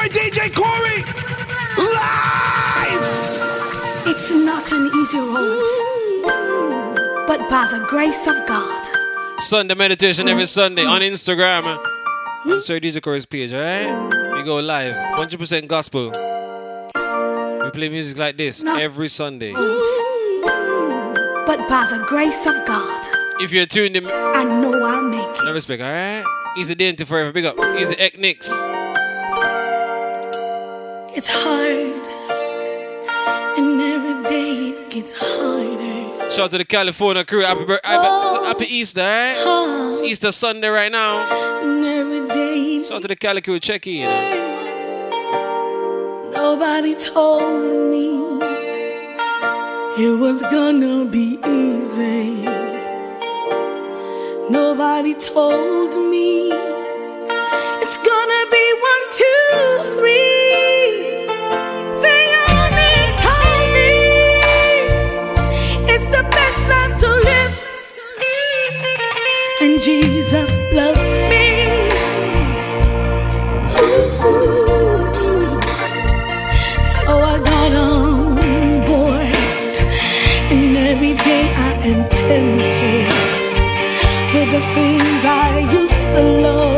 Mr. DJ Corey. Live! It's not an easy road, but by the grace of God. Sunday meditation every Sunday on Instagram. On Sir DJ Corey's page, alright? We go live. 100% gospel. We play music like this every Sunday. But by the grace of God, If you're tuned in, I know I'll make it. no respect, alright? Easy Dainty forever. Big up. Easy Eknix. It's hard, and every day it gets harder. Shout out to the California crew. Happy, bir- happy, oh. happy Easter, eh? alright? It's Easter Sunday right now. And every day Shout out to the Cali crew. Check in. nobody told me it was gonna be easy. Nobody told me it's gonna be one, two, three. Jesus loves me. Ooh. So I got on board, and every day I am tempted with the things I used to love.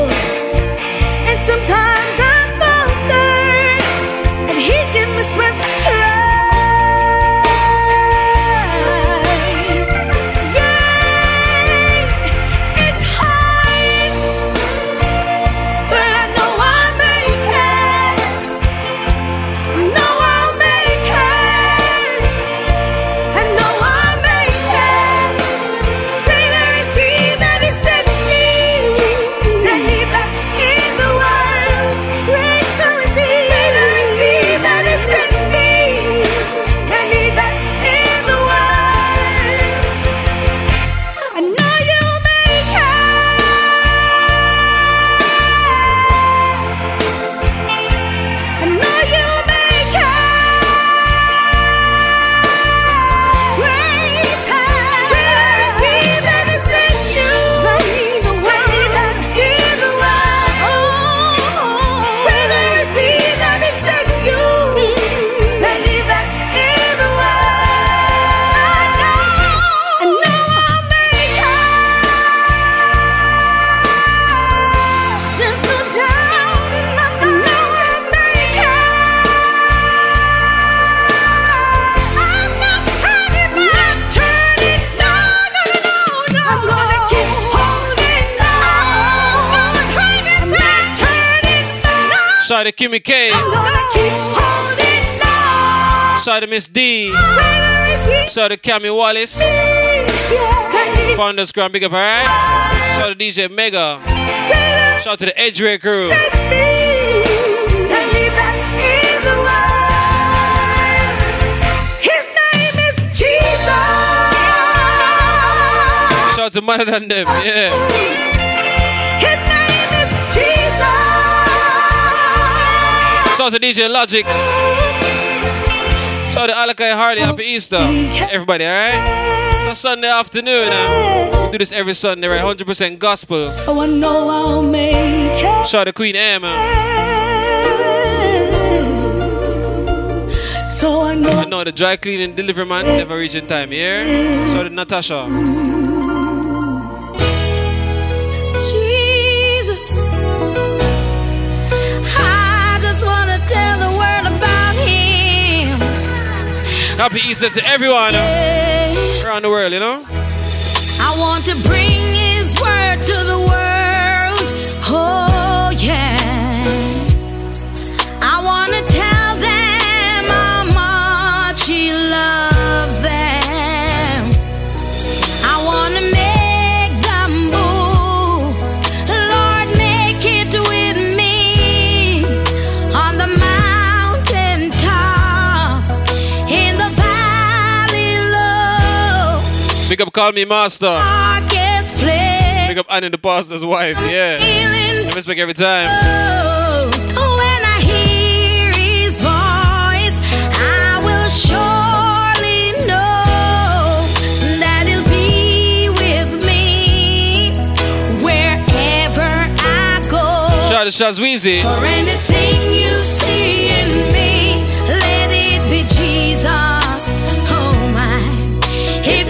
Kimmy K. I'm gonna keep holding on. Shout out to Miss D. Greater is He Shout out to Cammy Wallace. than He Founders Grand. Big up, alright? Shout out to DJ Mega. Shout out to the Edgeway crew. than He that's in the world. His name is Jesus. Shout out to Mother Than Them. Yeah. Shout out to DJ Logics. Shout out to Alakai Hardy. Happy Easter. Everybody, alright? It's a Sunday afternoon. Uh. We do this every Sunday, right? 100% gospel. So I know I'll make it. Shout out to Queen Emma. So I know. I know the dry cleaning delivery man never reach in time, yeah? Shout out to Natasha. Happy Easter to everyone uh, around the world, you know? I want to bring his word to the world. Up, call me master. Big up Annie, the pastor's wife, yeah. I respect every time. low. When I hear his voice, I will surely know that he'll be with me wherever I go. Shout out to Shazweezy.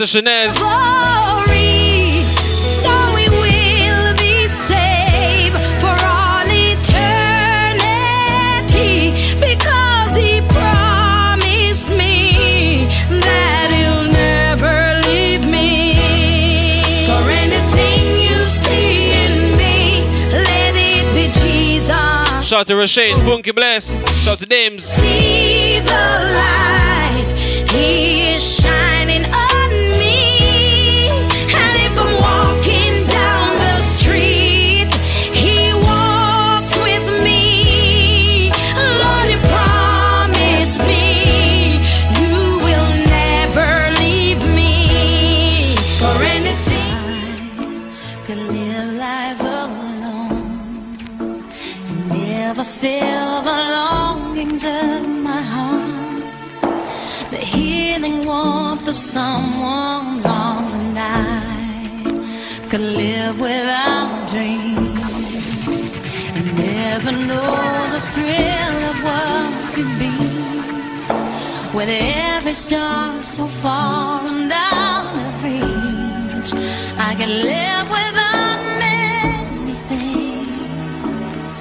Competition. Glory, so we will be saved for all eternity. Because he promised me that he'll never leave me. For anything you see in me, let it be Jesus. Shout to Rashid, Punky Bless. Shout to Dames. See the light, he is shining. someone's arms and I could live without dreams and never know the thrill of what could be with every star so far and out of reach. I could live without many things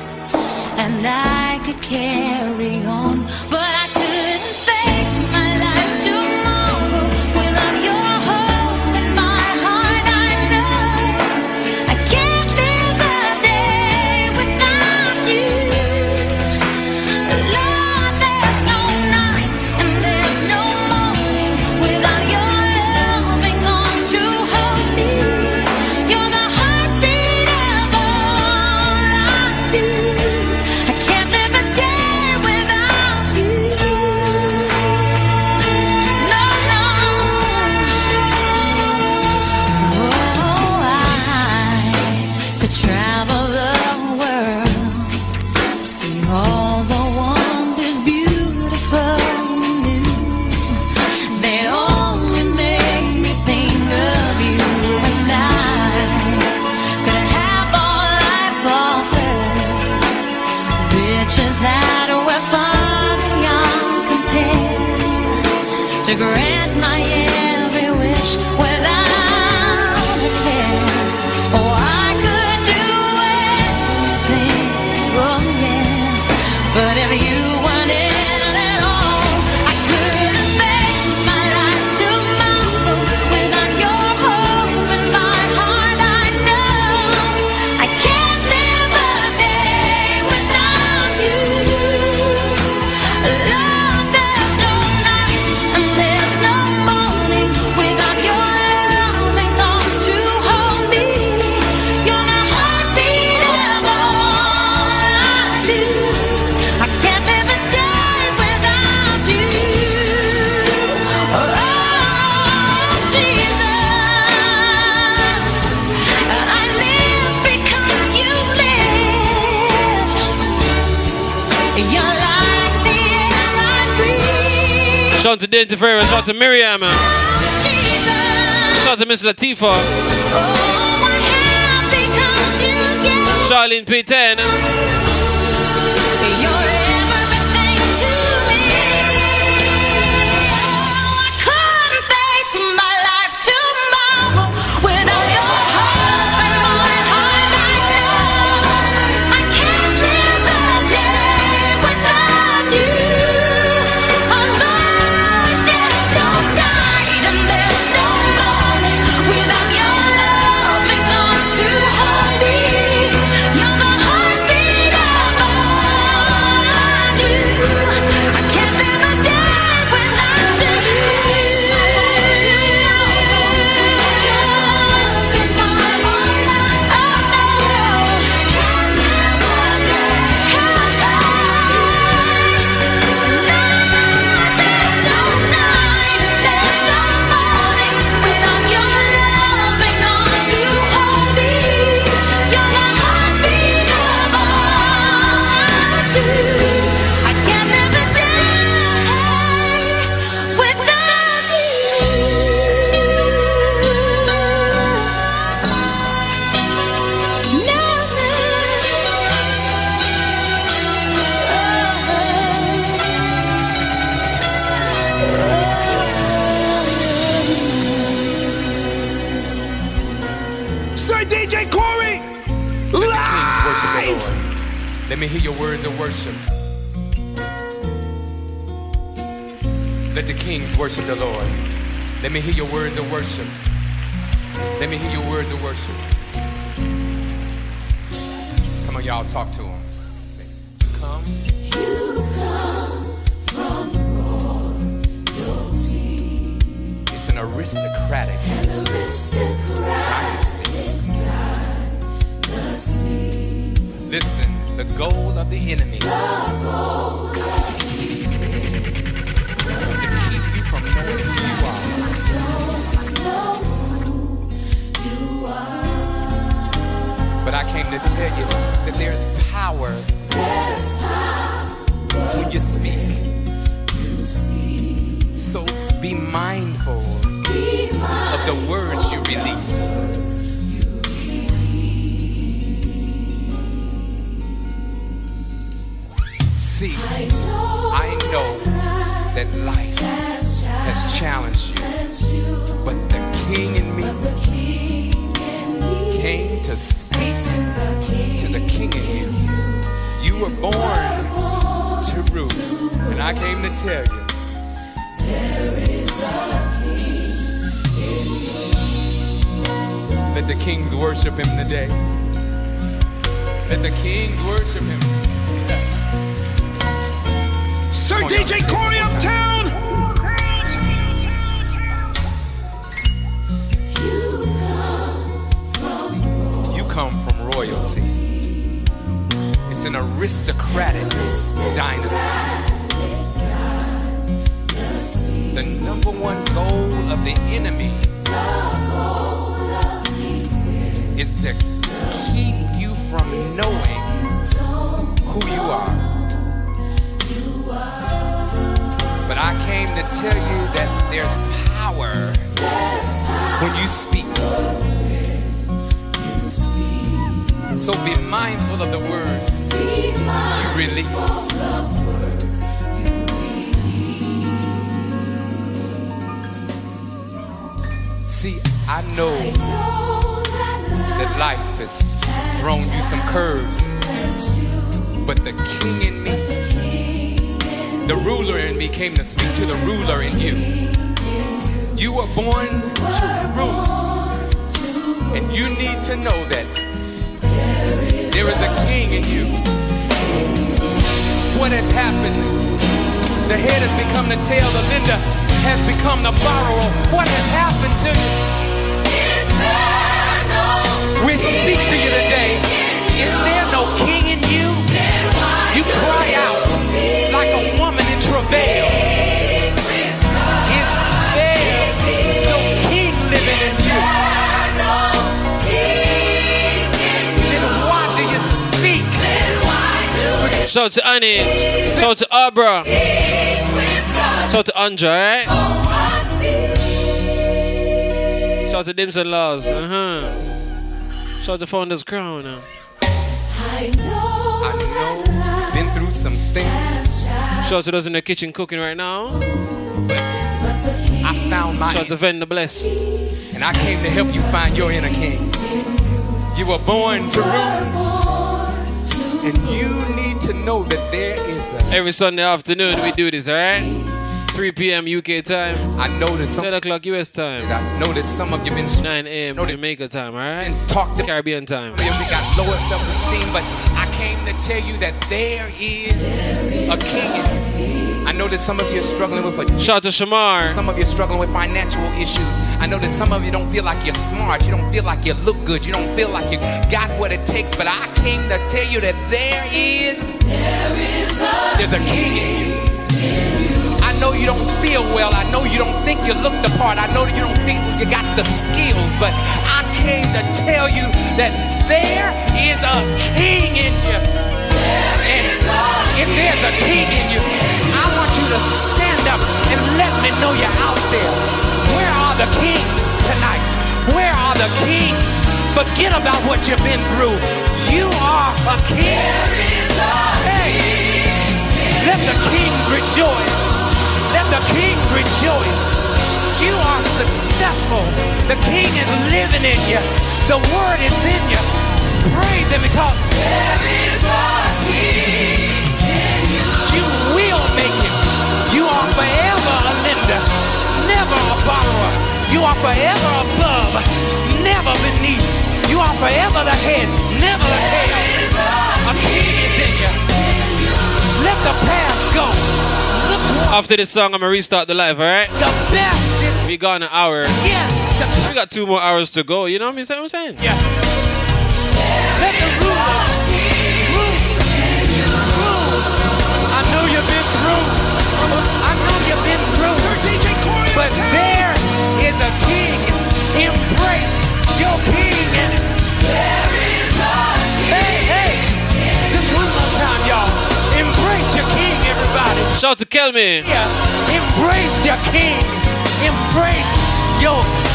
and I could carry. Shout out to Dainty Ferrer. Shout out to Miriam. Uh, shout out to Miss Latifa. Oh, Charlene P10. Let me hear your words of worship. Let the kings worship the Lord. Let me hear your words of worship. Let me hear your words of worship. Come on, y'all, talk to him. Say, Come. It's an aristocratic dynasty. Listen, the goal of the enemy is to keep you from knowing who you are. But I came to tell you that there's power when you speak. So be mindful of the words you release. See, I know that life has challenged you, but the king in me came to speak to the king in you. You were born to rule, and I came to tell you. There is a king in you. Let the kings worship him today. Let the kings worship him. Sir DJ Corey say it one more time. Uptown. You come from royalty. It's an aristocratic dynasty. The number one goal of the enemy is to keep you from knowing who you are. I came to tell you that there's power when you speak. So be mindful of the words you release. See, I know that life has thrown you some curves, but the king in me, the ruler in me came to speak to the ruler in you. You were born to rule, and you need to know that there is a king in you. What has happened? The head has become the tail, the lender has become the borrower. What has happened to you? We speak to you today. Is there no king in you? You cry out like a woman Shout out to Annie. Shout out to Abra. Shout out to Andre, alright? Shout out to Dims and Laws. Uh huh. Shout out to Founders Crown. uh. I know, been through some things, Shout out to those in the kitchen cooking right now. I found my Shout out to Vendor Blessed. and I came to help you find your inner king. You were born to rule, and you need to know that there is a. Every Sunday afternoon we do this, alright? 3 p.m. UK time, I know that some. 10 o'clock US time, I know that some of you been 9 a.m. Jamaica time, alright? and talked to Caribbean time. we got lower self-esteem, but came to tell you that there is a king. I know that some of you are struggling with a Shout out to Shamar. Some of you are struggling with financial issues. I know that some of you don't feel like you're smart. You don't feel like you look good. You don't feel like you got what it takes. But I came to tell you that there is, there's a king in you. I know you don't feel well. I know you don't think you look the part. I know that you don't think you got the skills. But I came to tell you that there is a king in you. And if there's a king in you, I want you to stand up and let me know you're out there. Where are the kings tonight? Where are the kings? Forget about what you've been through. You are a king. Hey, let the kings rejoice. Let the kings rejoice. You are successful. The king is living in you. The word is in you. praise him because you will make it. You are forever a lender, never a borrower. You are forever above, never beneath. You are forever the head, never the tail. A king is in you. Let the past go. Look toward After this song, I'm gonna restart the live, alright? the best is We got an hour. yet to We got two more hours to go. You know what I'm saying? Yeah. Let the ruler rule. Rule. I know you've been through. I know you've been through. But there is a king. Embrace your king. Shout to Kelmy. Embrace your king. Embrace your.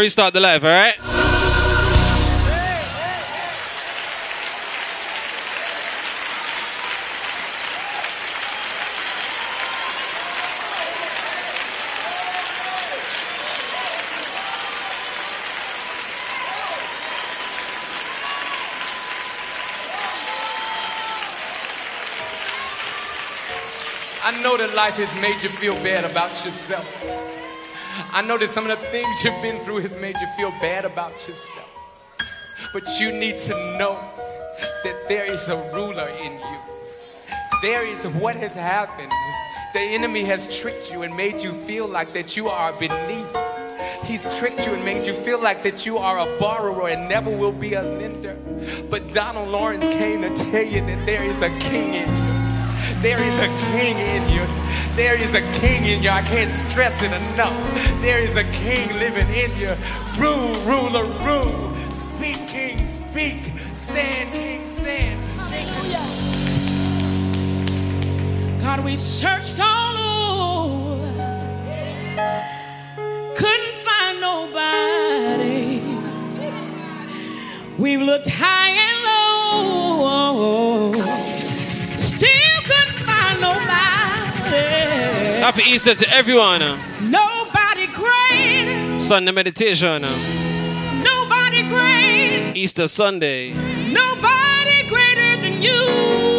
Restart the live, alright? I know that life has made you feel bad about yourself. I know that some of the things you've been through has made you feel bad about yourself. But you need to know that there is a ruler in you. There is what has happened. The enemy has tricked you and made you feel like that you are beneath. He's tricked you and made you feel like that you are a borrower and never will be a lender. But Donald Lawrence came to tell you that there is a king in you. There is a king in you. There is a king in you. I can't stress it enough. There is a king living in you. Rule, ruler, rule. Speak, king, speak. Stand, king, stand. Take God, we searched all over, couldn't find nobody. We've looked high and low, still Happy Easter to everyone. Nobody great, Sunday meditation. nobody great, Easter Sunday. nobody greater than you.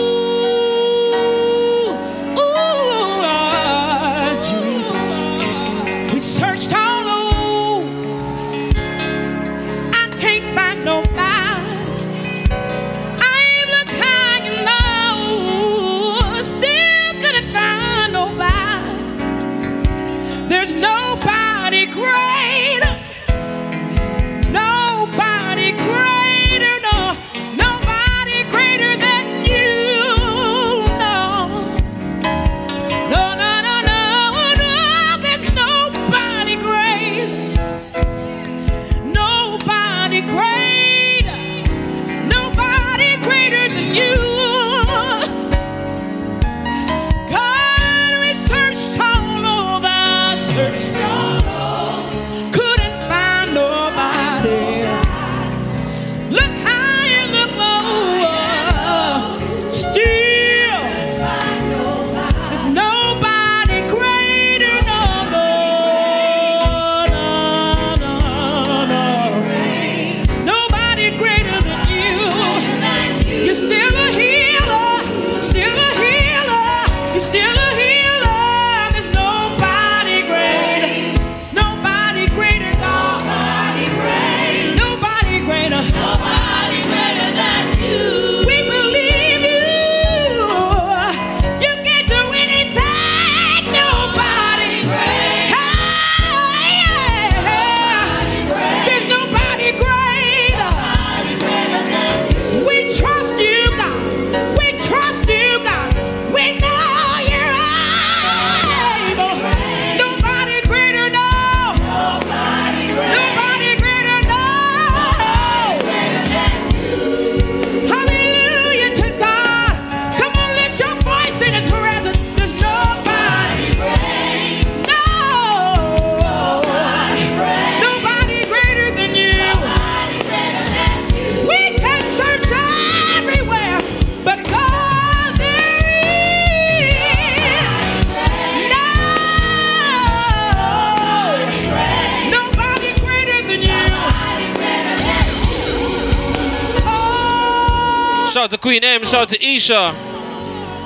Queen M. Shout out to Isha.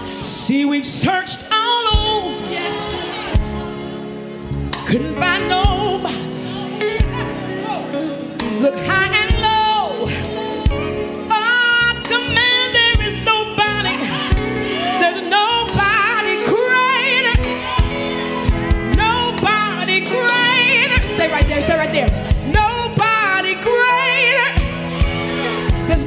See, we've searched all over. Couldn't find nobody. Look high and low. Oh, command, there is nobody. There's nobody greater. Nobody greater. Stay right there, stay right there. Nobody greater. There's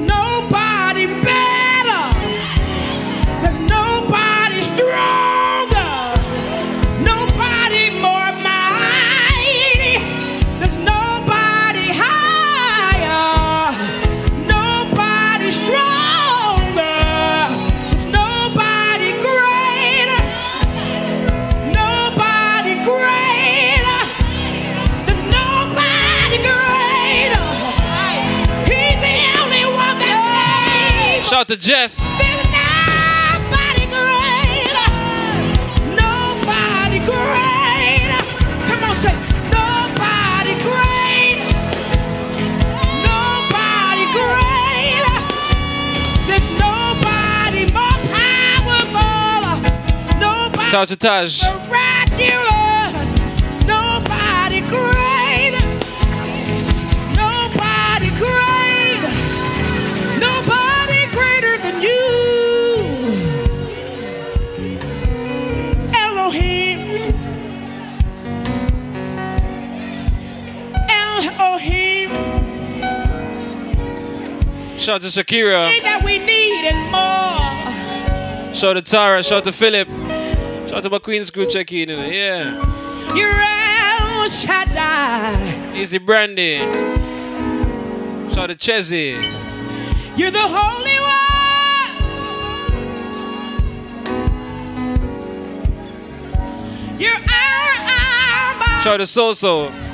more powerful. Nobody Shout out to Taj. Shout out to Shakira. That we need and more. Shout out to Tara. Shout out to Philip. Shout out to my Queen's crew check in. Yeah. You're El Shaddai. Easy Brandy. Shout out to Chezzy. You're the Holy One. You're our Abba, Shout out to Soso.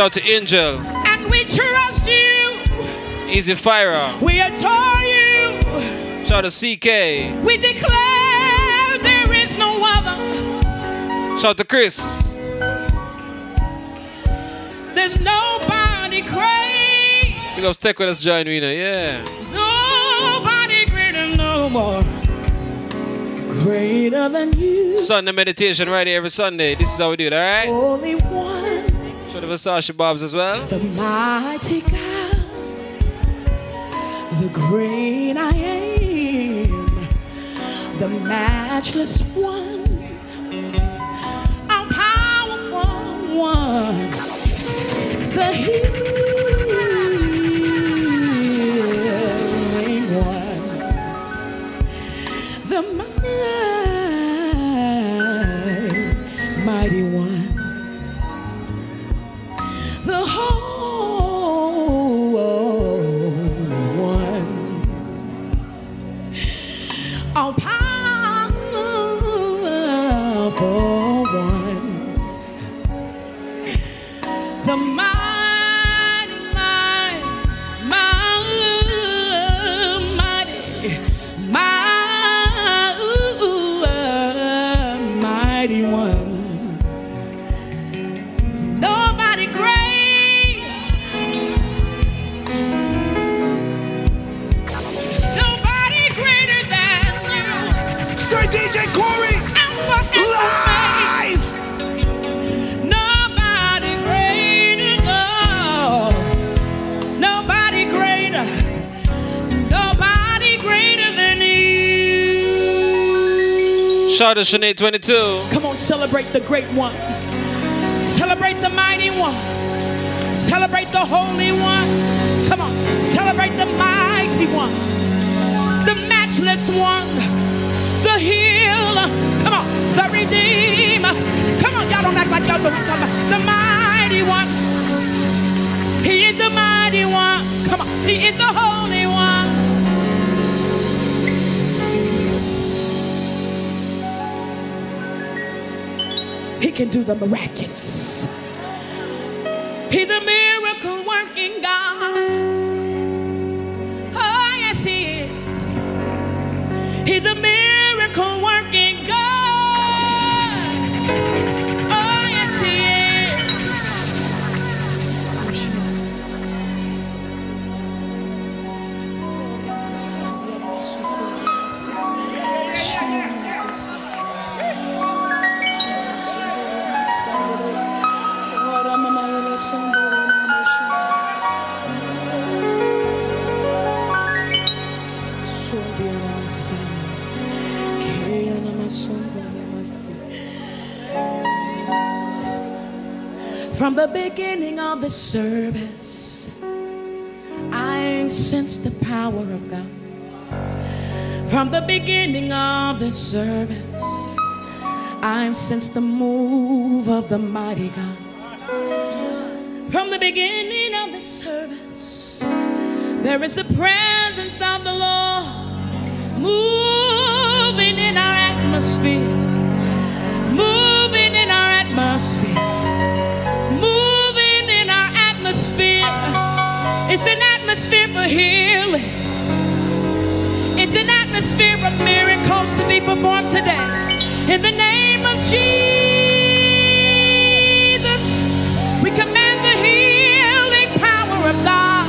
Shout to Angel. And we trust you. Easy Fire. We adore you. Shout to CK. We declare there is no other. Shout to Chris. There's nobody great. Big up Tech with us, join me now. Yeah. Nobody greater no more. Greater than you. Sunday meditation right here every Sunday. This is how we do it, alright? Only one. Versace Bobs as well. The mighty God. The great I am. The matchless one. Our powerful one. The Shout out to Sinead 22. Come on, celebrate the great one. Celebrate the mighty one. Celebrate the holy one. Come on, celebrate the mighty one. The matchless one. The healer. Come on, the redeemer. Come on, y'all don't act like y'all what I'm about. The mighty one. He is the mighty one. Come on, he is the holy can do the miraculous. From the beginning of the service, I sensed the power of God. From the beginning of the service, I sensed the move of the mighty God. From the beginning of the service, there is the presence of the Lord moving in our atmosphere, moving in our atmosphere, atmosphere for healing. It's an atmosphere of miracles to be performed today. In the name of Jesus, we command the healing power of God.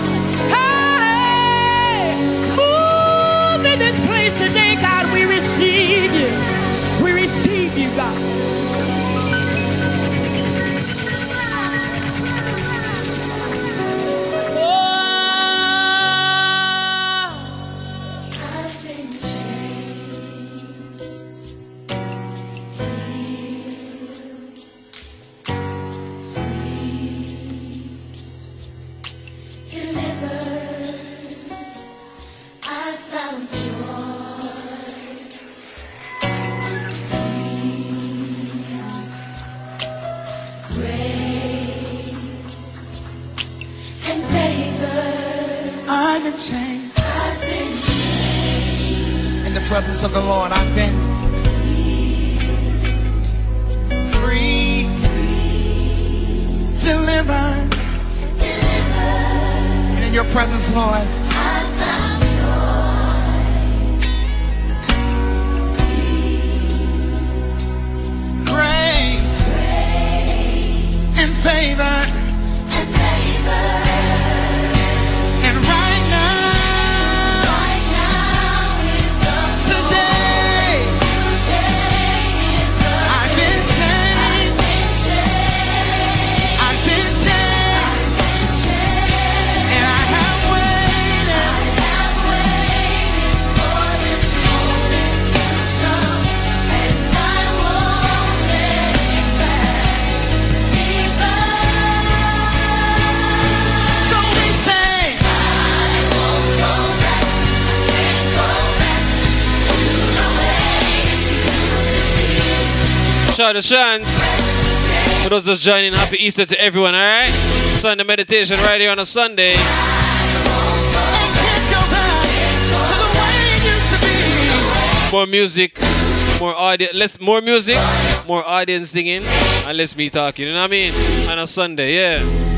Hey, move in this place today, God. We receive you. We receive you, God. The Lord. I've out to Chance. For those just joining, happy Easter to everyone, alright? Sunday meditation right here on a Sunday. the. More music, more audience, less more music, more audience singing, and less me talking. You know what I mean? On a Sunday, yeah.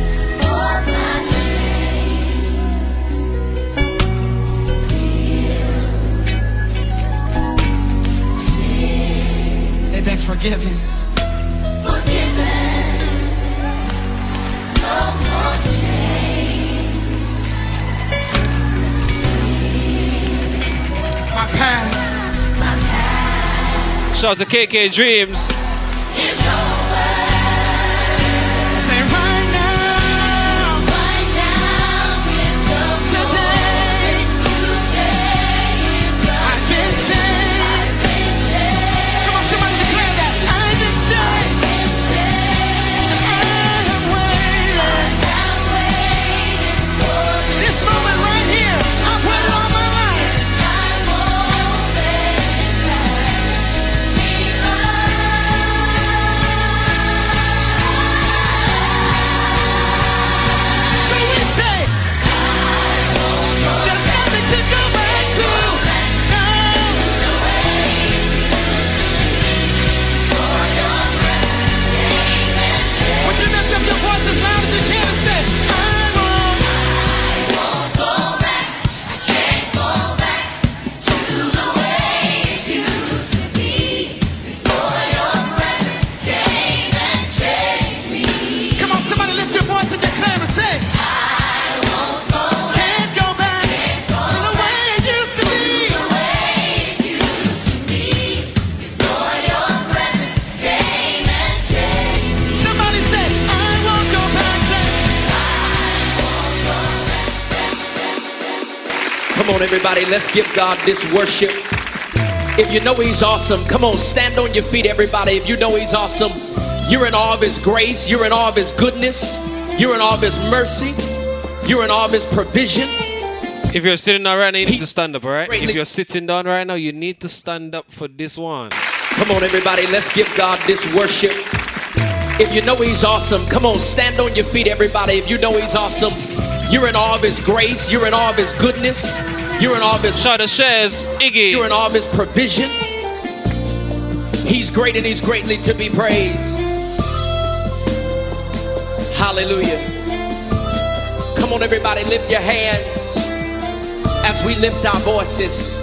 Forgiven. Forgiven. No more. My past my past. Shout out to KK Dreams. Let's give God this worship. If you know He's awesome, come on, stand on your feet, everybody. If you know He's awesome, You're in awe of His grace. You're in awe of His goodness. You're in awe of His mercy. You're in awe of His provision. If you're sitting down right now, you need to stand up, all right? If you're sitting down right now, you need to stand up for this one. Come on, everybody, let's give God this worship. If you know He's awesome, come on, stand on your feet, everybody. If you know He's awesome, you're in awe of His grace, you're in awe of His goodness, you're in awe of His Shout out shares, Iggy. you're in all of His provision. He's great and He's greatly to be praised. Hallelujah. Come on, everybody, lift your hands as we lift our voices.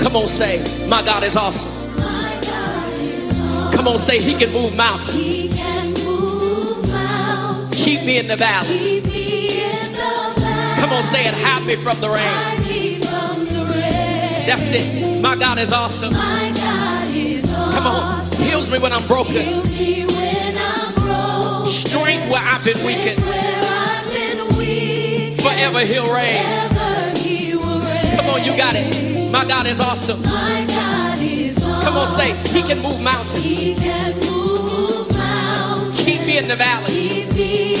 Come on, say, My God is awesome. My God is awesome. Come on, say, He can move mountains. He can move mountains. Keep me in the valley. Come on, say it, me from the rain. From the rain. That's it. My God is awesome. My God is awesome. Come on, heals me when I'm broken. Heals me when I'm broken. Strength where I've been weakened. Where I've been weak. Forever He'll reign. Forever He will reign. Come on, you got it. My God is awesome. My God is. Come on, say, He can move mountains. He can move mountains. Keep me in the valley.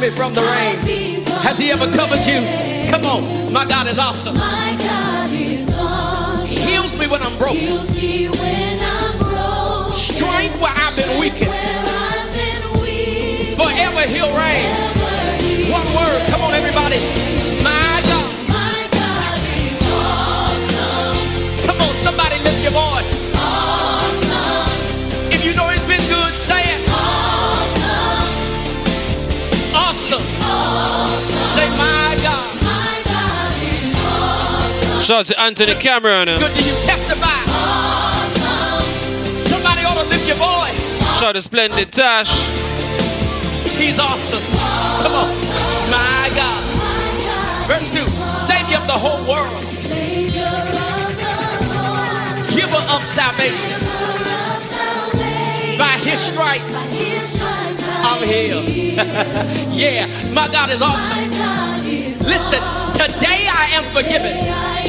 Me from the rain. Has He ever covered you? Come on, my God is awesome. My God is awesome. Heals me when I'm broken. Heals me when I'm broken. Strength where I've been weakened. Where I've been weak. Forever He'll reign. One word. Come on, everybody. Shout out to Anthony Cameron. Good do you. Testify. Awesome. Somebody ought to lift your voice. Shout out to Splendid Tash. He's awesome. Come on. My God. Verse 2 Savior of the whole world, Savior of the world. giver of salvation. By his stripes, I'm healed. yeah, my God is awesome. Listen, today I am forgiven.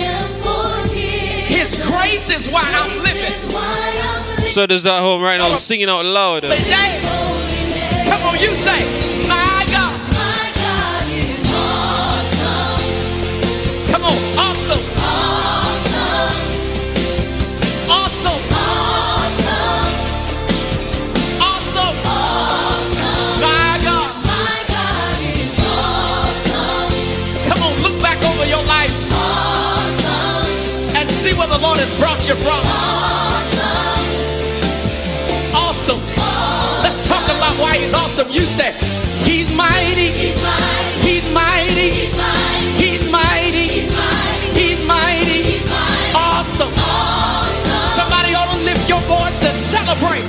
Grace is why I'm living. So does that home right now singing out loud. Come on, you say, has brought you from. Awesome. Let's talk about why He's awesome. You say, He's mighty. He's mighty. He's mighty. He's mighty. He's mighty. Awesome. Somebody ought to lift your voice and celebrate.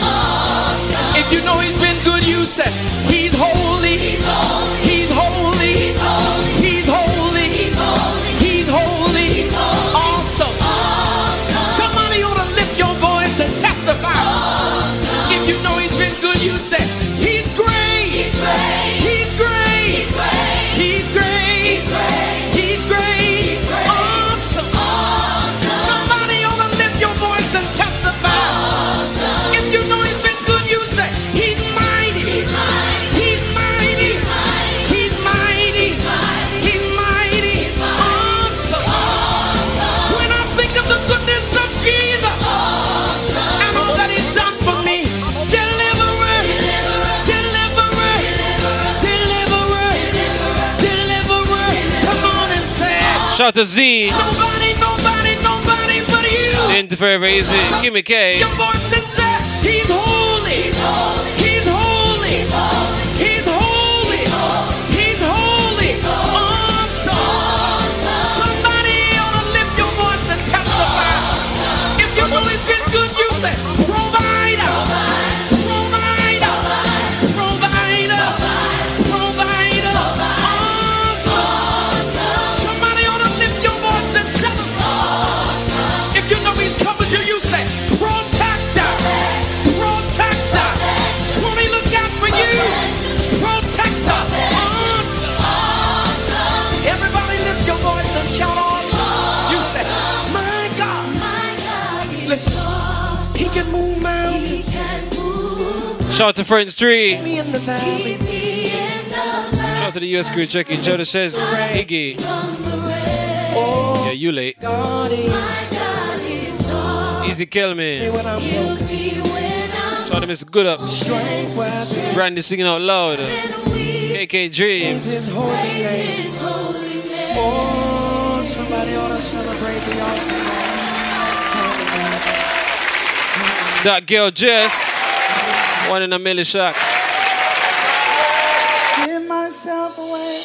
If you know He's been good, you say, He's holy. He's holy. He's holy. Shout out to Z. nobody, nobody, nobody but you. Into Forever Easy. Kimmy K. Your He's holy. He's holy. Shout out to French 3. Me in the valley. Shout out to the US crew checking. Joda says, Iggy. Yeah, you late. Easy kill me. when I'm broken. Shout out to Mr. Good Up. Strength where I feel Brandy singing out loud. KK Dreams. His holy name. Oh, somebody ought to celebrate the awesome That girl Jess. One in a million shocks. Give myself away.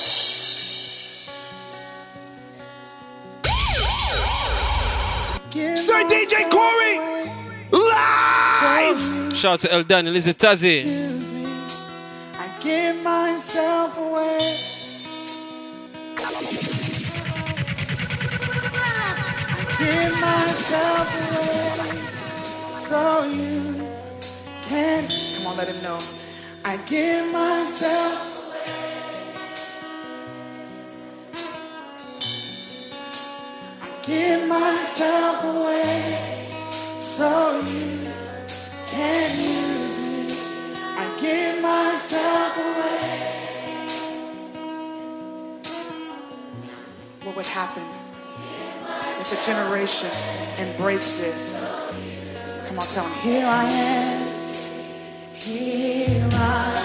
Give Sir DJ Corey. away. Live. Shout out to El Daniel. Is it Tazzy? Me. I give myself away. Give myself away so you can. On, let him know. I give myself away. I give myself away so you can use me. I give myself away. What would happen if a generation embraced this? Come on, tell them, here I am. Here I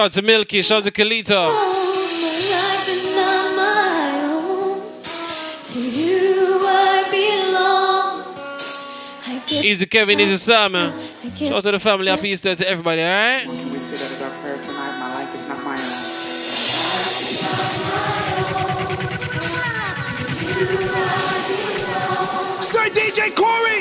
Shout out to Milky. Shout out to Kalita. Oh, my life is not my own. To you I belong. Easy Kevin. Easy Sam. I Shout out to the family. Happy Easter to everybody, alright? Can we say that as our prayer tonight? My life is not my own. Sir DJ Corey.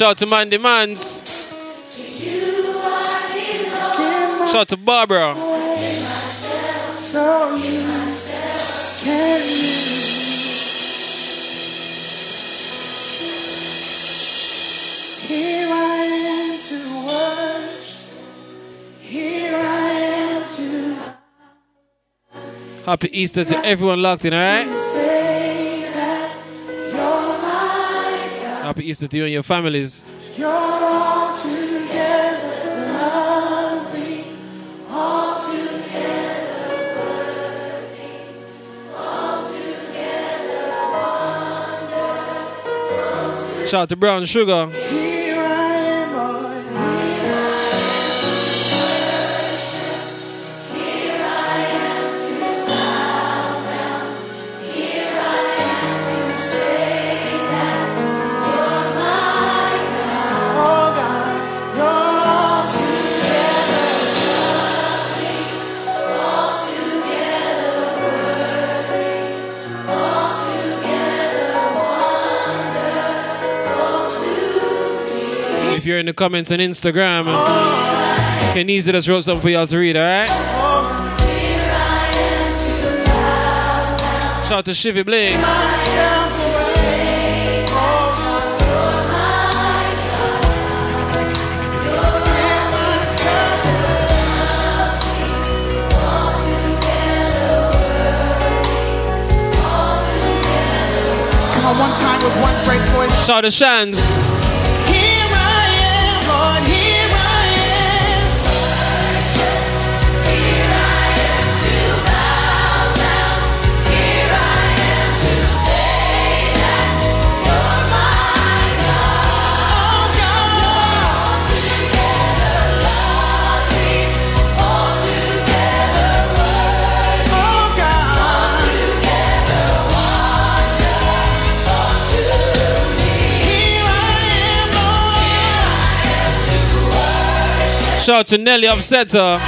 Shout out to Mandy. Give Shout out to Barbara. so Happy Easter to everyone locked in, alright? Happy Easter to you and your families. You're all together lovely, all together Shout out to Brown Sugar. In the comments on Instagram, Kenisa just wrote something for y'all to read, alright? Shout out to Shivy Bling. myself away. Come on, one time with one great voice. Shout out to Shans. Shout out to Nelly Upsetter.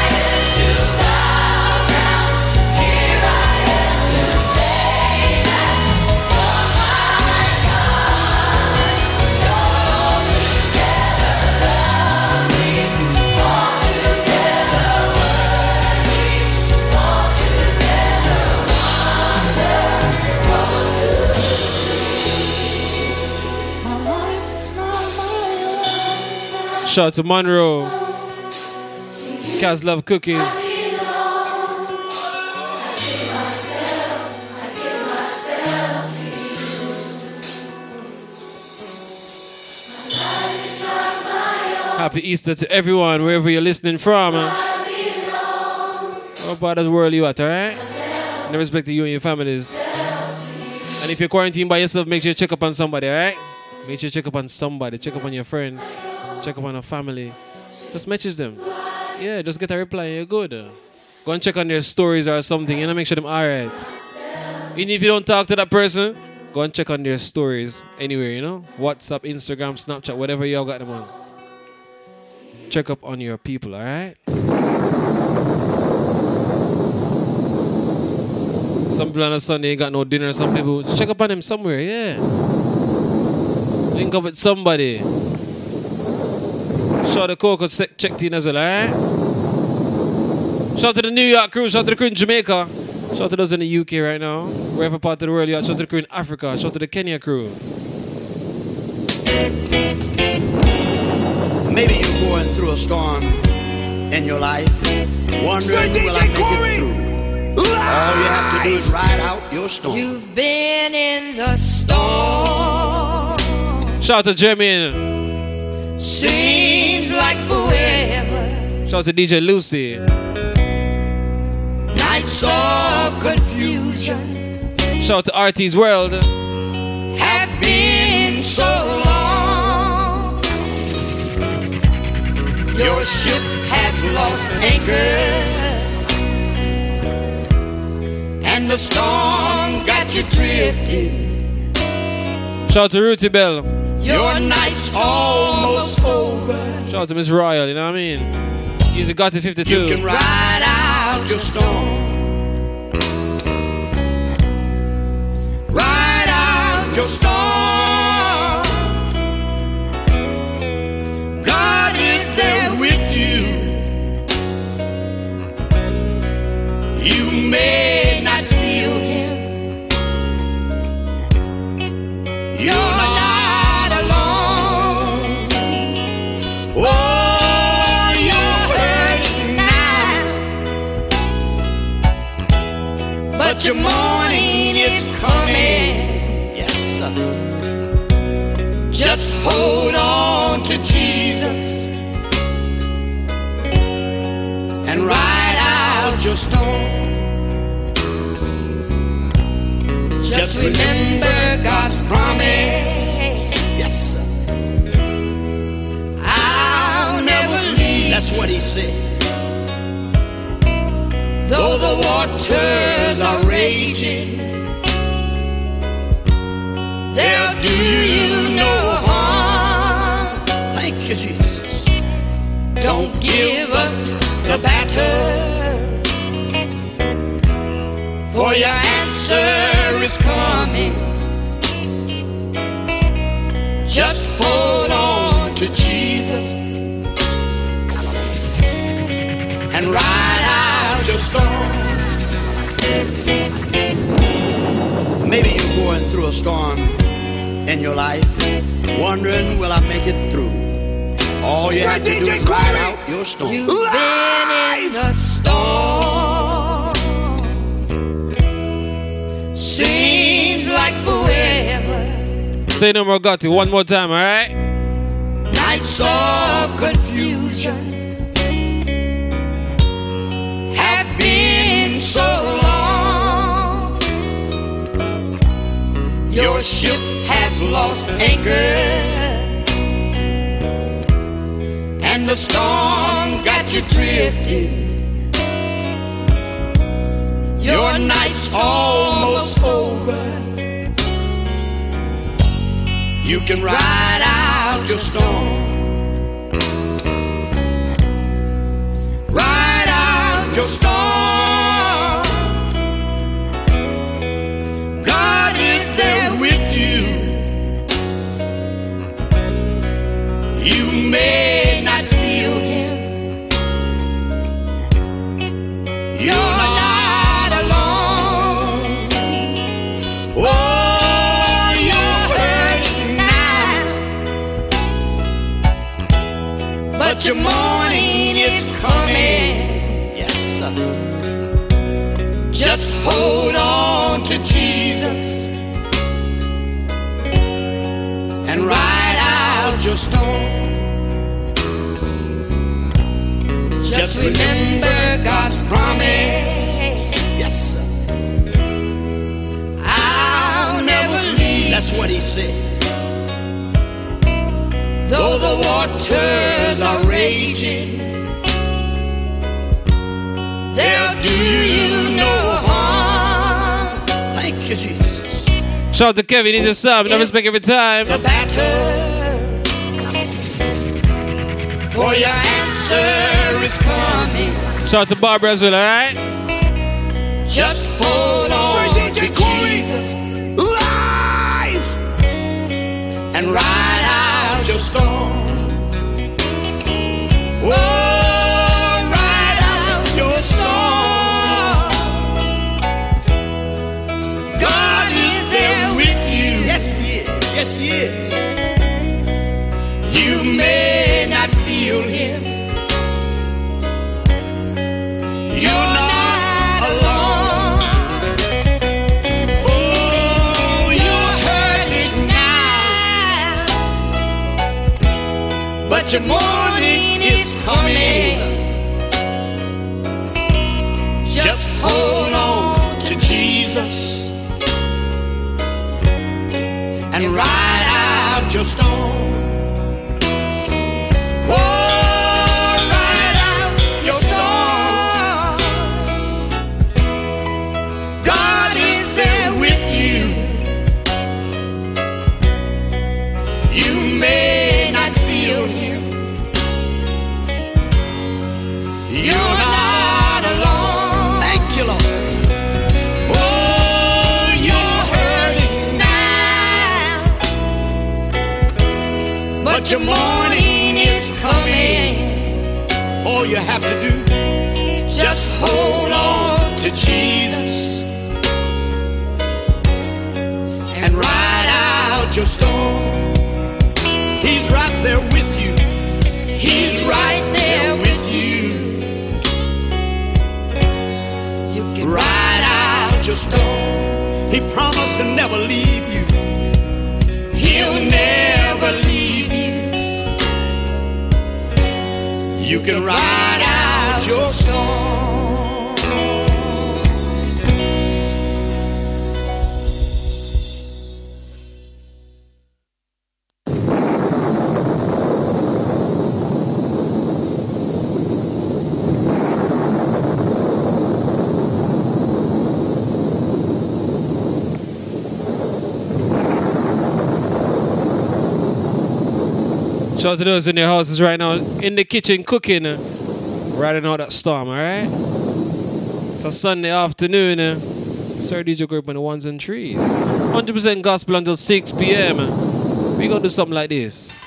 Shout out to Monroe. Cats love cookies. Happy Easter to everyone, wherever you're listening from. What part of the world you at, alright? And respect to you and your families. And if you're quarantined by yourself, make sure you check up on somebody, alright? Make sure you check up on somebody. Check up on your friend. Check up on a family. Just message them. Yeah, just get a reply you're good. Go and check on their stories or something, you know, make sure them alright. Even if you don't talk to that person, go and check on their stories anywhere, you know? WhatsApp, Instagram, Snapchat, whatever y'all got them on. Check up on your people, alright? Some people on a Sunday ain't got no dinner. Some people check up on them somewhere, yeah. Link up with somebody. Shout out to Coco se- checked in as eh? well, alright? Shout out to the New York crew, shout out to the crew in Jamaica. Shout out to those in the UK right now. Wherever part of the world you are. Shout out to the crew in Africa. Shout out to the Kenya crew. Maybe you're going through a storm in your life, wondering will I make Corey. it through. All you have to do is ride out your storm. You've been in the storm. Shout out to Jermaine. Seems like forever. Shout out to DJ Lucy. Nights of confusion Shout out to RT's World. have been so long. Your ship has lost anchor. And the storms got you drifting. Shout out to Ruthie Bell. Your night's almost over. Shout out to Miss Royal, you know what I mean? Easy got to 52. You can ride out your storm. Ride out your storm. God is there with you. You may hold on to Jesus and ride out your storm. Just remember God's promise. Yes, sir. I'll never leave. That's what he said. Though the waters are raging, they'll do you no harm. Don't give up the battle, for your answer is coming. Just hold on to Jesus and ride out your storm. Maybe you're going through a storm in your life, wondering, will I make it through? All you have to do is ride out your storm. You've been in the storm. Seems like forever. Say no more got it. One more time, alright? Nights of confusion have been so long. Your ship has lost anchor, and the storm's got you drifting. Your night's almost over. You can ride out your storm. Ride out your storm. Waters are raging, they'll do you no harm. Thank you, Jesus. Shout out to Kevin, he's a sub. No respect every time. The battle for your answer is coming. Shout out to Barbara as well, alright? Just hold on to Jesus Live! and ride Yes, He is. There with you. May not feel Him. You're not alone. Oh, you're hurting now. But your morning out your promised to never leave you. He'll never leave you. You can ride out your storm. Shout out to those in their houses right now, in the kitchen cooking, uh, riding out that storm, alright? It's a Sunday afternoon, uh, Sir DJ Group on the ones and trees. 100% gospel until 6 p.m. uh. We gonna do something like this.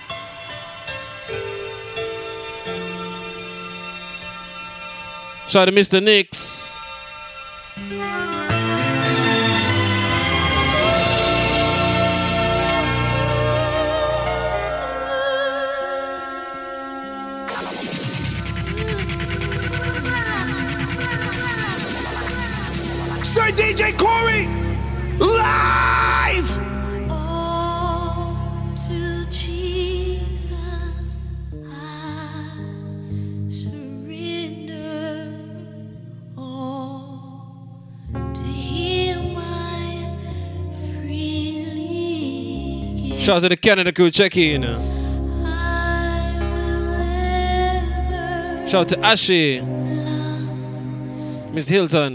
Shout out to Mr. Nix. Shout out to the Canada crew, check in. Shout out to Ashley. Miss Hilton.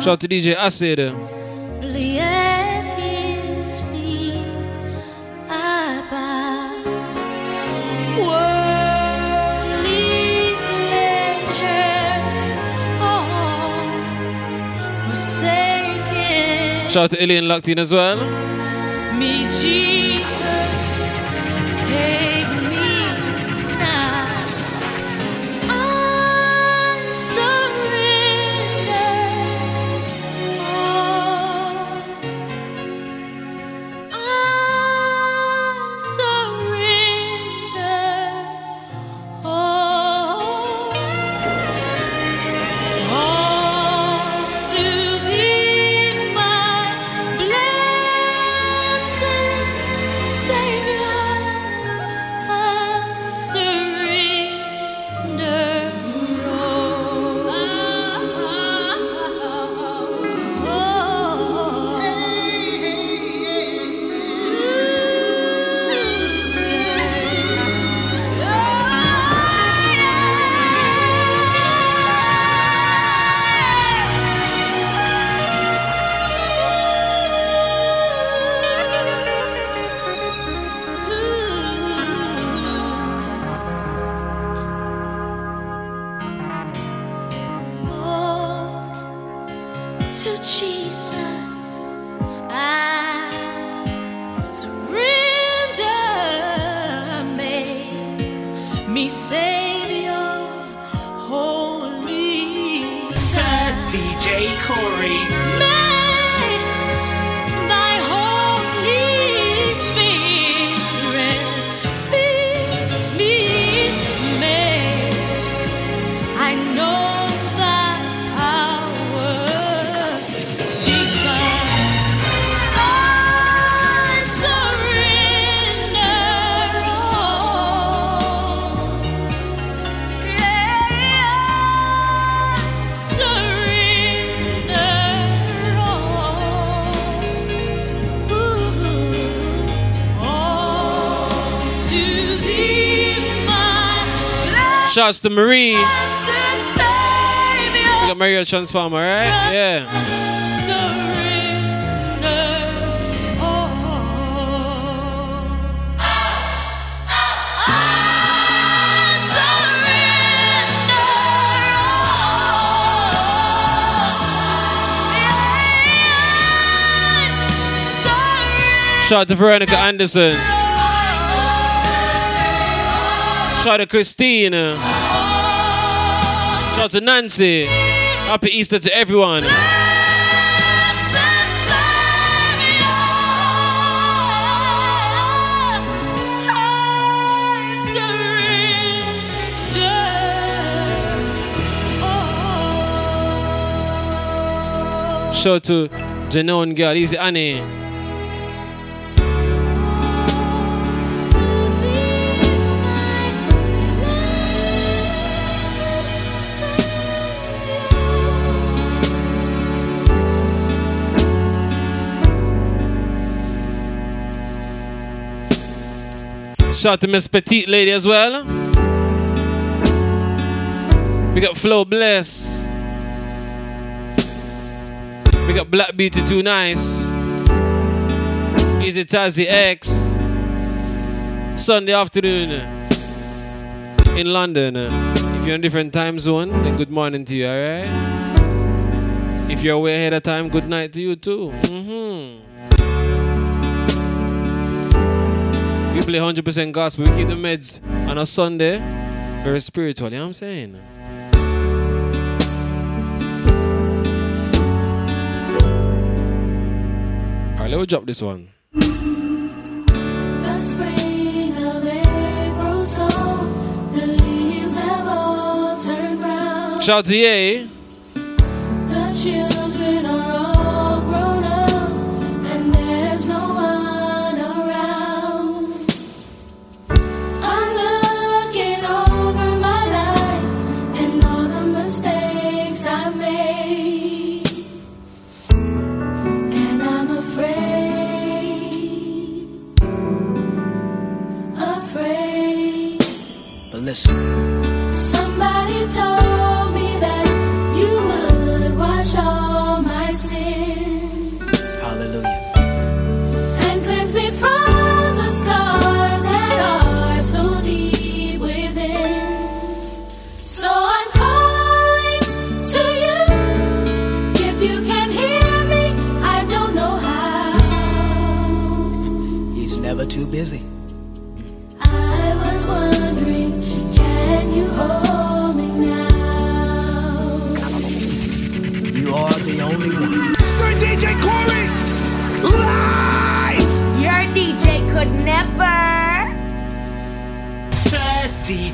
Shout out to DJ Acid. Humbly at His feet I bow. Worldly pleasure, all forsaken. Shout out to Alien locked in as well. Me, Jesus, shouts to Marie. we got Mario Transformer, right? Yeah. Shout out to Veronica Anderson. Shout out to Christina. Shout out to Nancy. Happy Easter to everyone. Shout out to Janone girl, Easy Annie. Shout out to Miss Petite Lady as well. We got Flo Bless. We got Black Beauty Too Nice. Easy Tazzy X. Sunday afternoon in London. If you're in a different time zone, then good morning to you, alright? If you're way ahead of time, good night to you too. hmm We play 100% gospel. We keep the meds on a Sunday. Very spiritual, you know what I'm saying? Alright, let me drop this one. The spring of April's gone. The leaves have all turned brown. Shout out to Ye.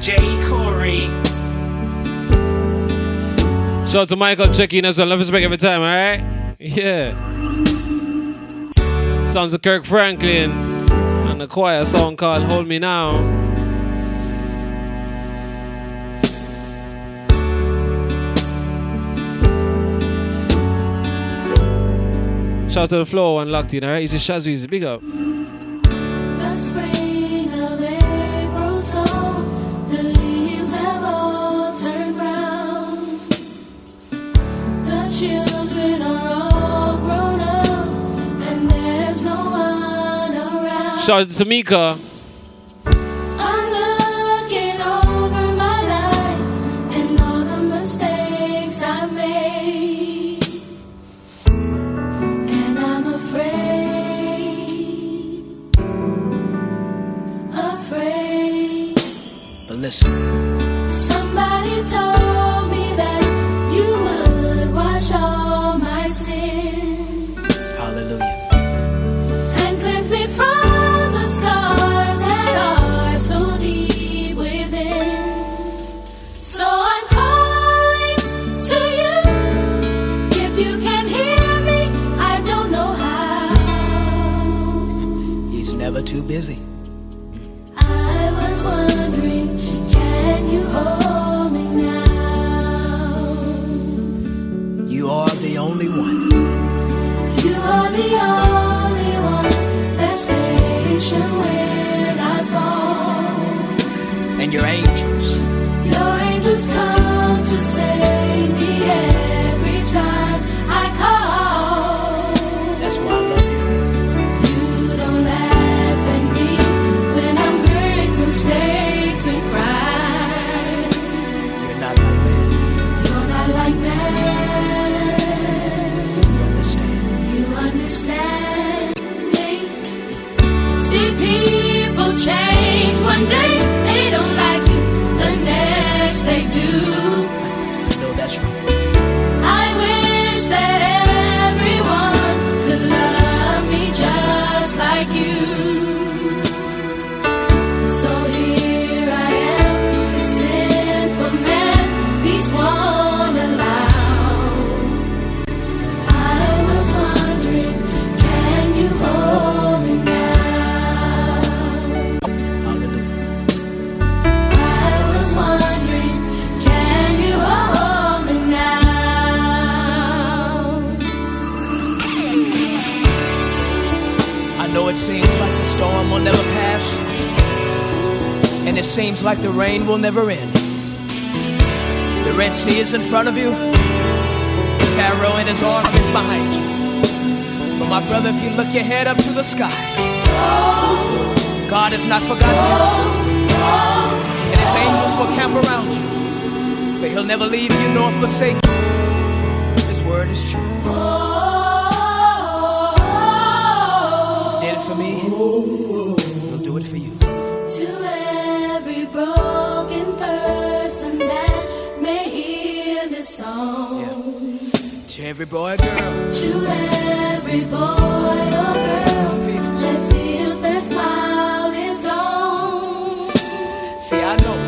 DJ Corey. Shout out to Michael checking us on Love Respect every time, alright? Yeah. Sounds of Kirk Franklin and the choir song called Hold Me Now. Shout out to the floor one locked in, alright? He's a Shazweezy, big up. Shout out to Tamika. seems like the rain will never end. The Red Sea is in front of you, Pharaoh and his arm is behind you. But my brother, if you look your head up to the sky, God has not forgotten you. And his angels will camp around you, but he'll never leave you nor forsake you. His word is true. He did it for me, he'll do it for you broken person that may hear this song. Yeah. To every boy or girl. To every boy or girl feels. that feels their smile is on. See, I know.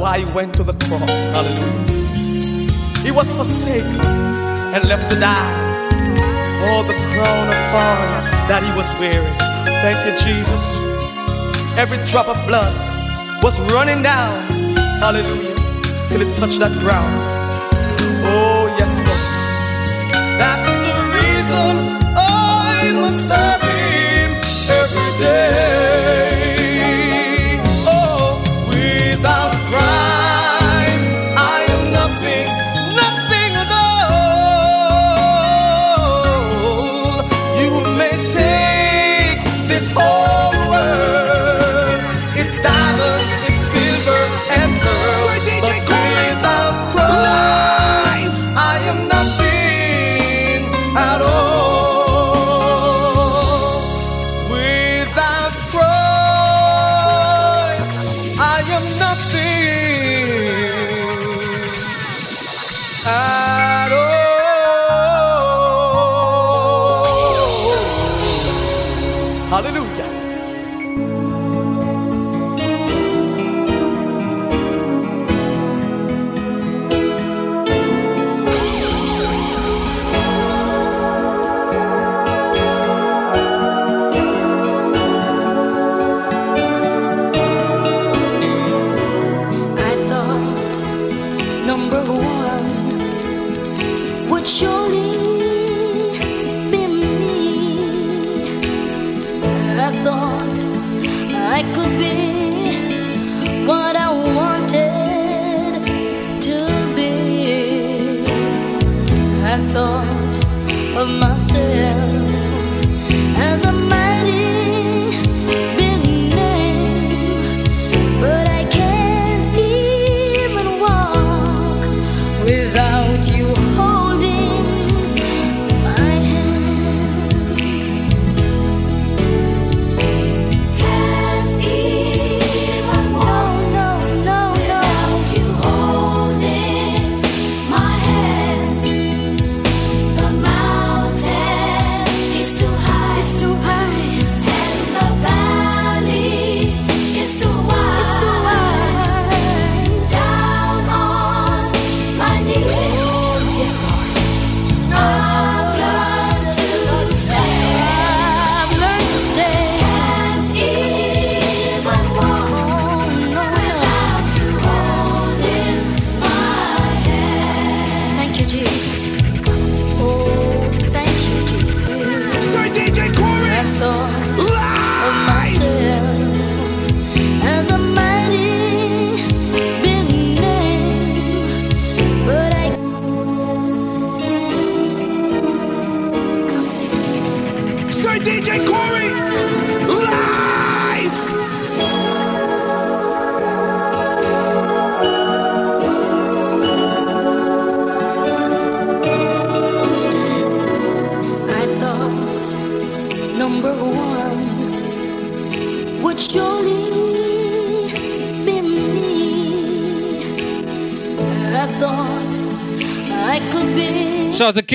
why he went to the cross. Hallelujah. He was forsaken and left to die. Oh, the crown of thorns that he was wearing. Thank you, Jesus. Every drop of blood was running down. Hallelujah. And it touched that ground.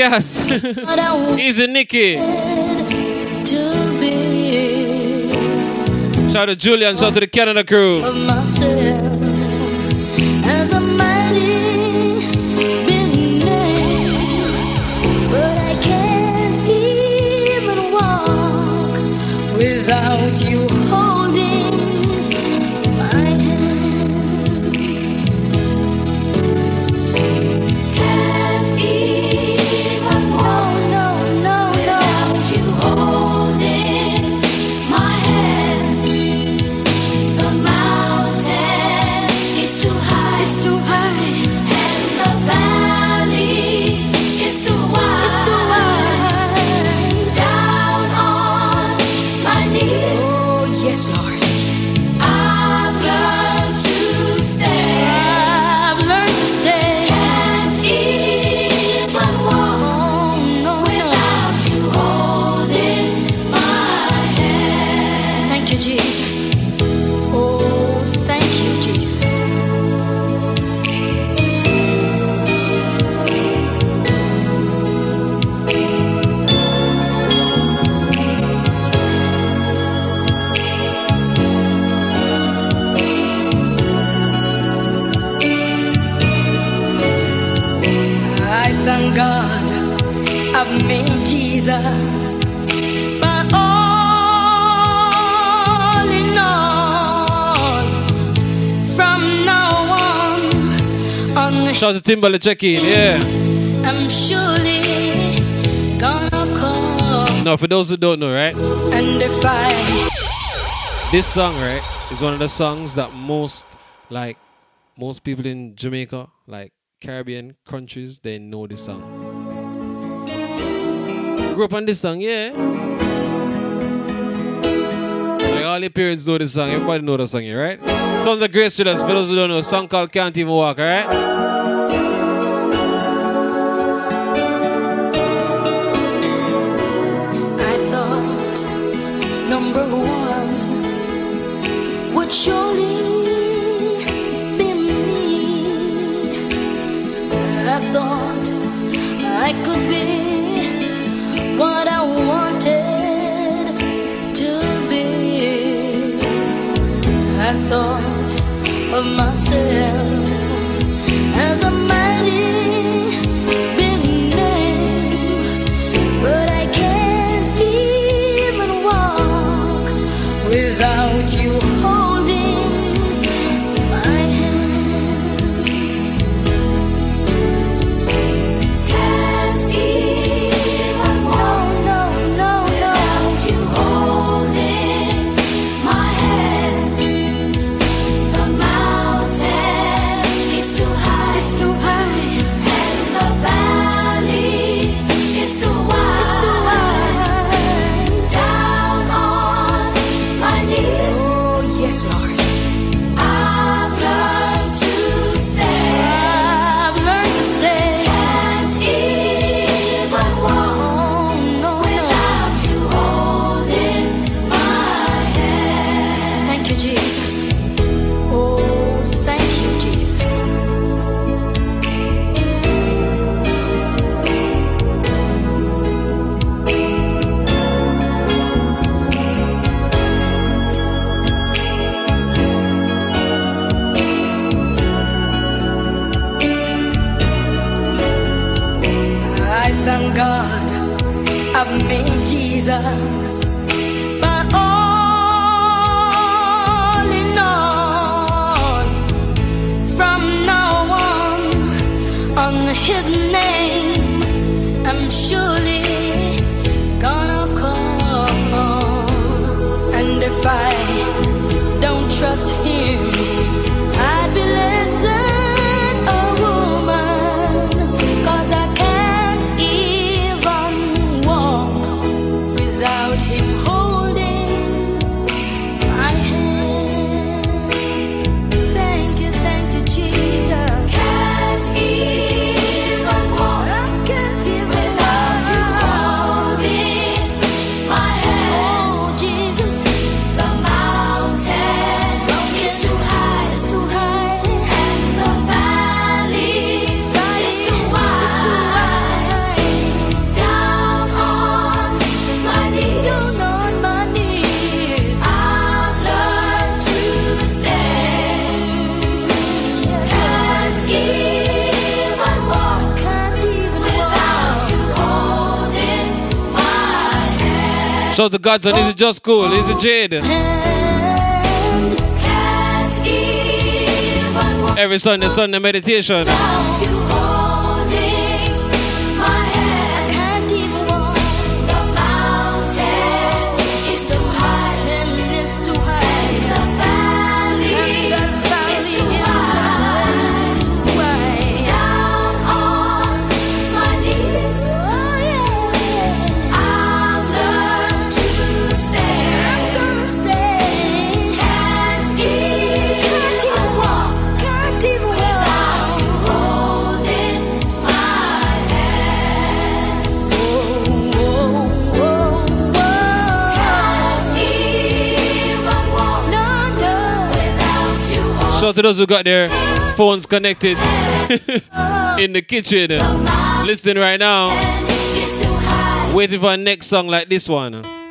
yes. Easy Nikki. Shout out to Julian, shout out to the Canada crew. Timberlake, check in, yeah. I'm surely gonna call. Now, for those who don't know, right? This song, right, is one of the songs that most, like, most people in Jamaica, like Caribbean countries, they know this song. Grew up on this song, yeah. Like all your parents know this song. Everybody know the song, right? Sounds like Grace us For those who don't know, song called Can't Even Walk, alright? thought of myself. out to Godson. This is just cool. This is Jade. Every Sunday, Sunday meditation. to those who got their phones connected in the kitchen. Listening right now. Waiting for a next song like this one.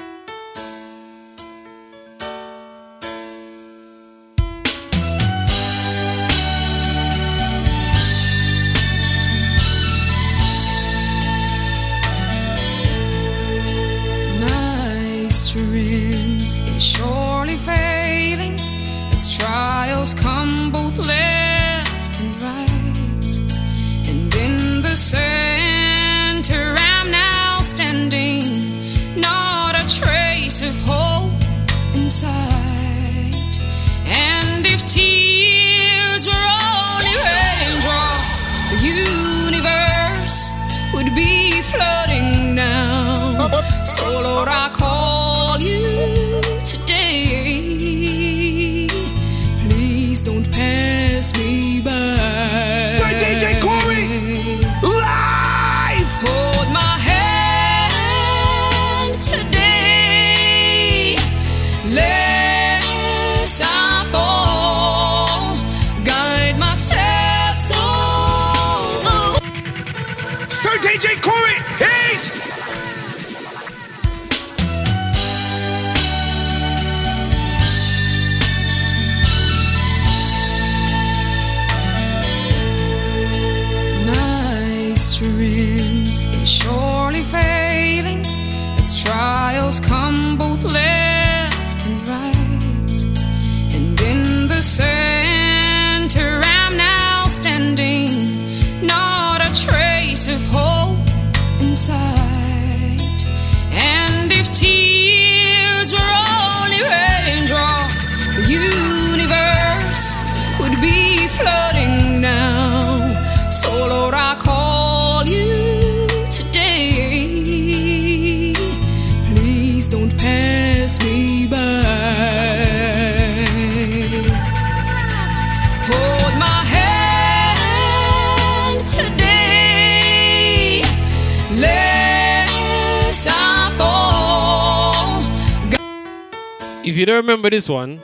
If you don't remember this one,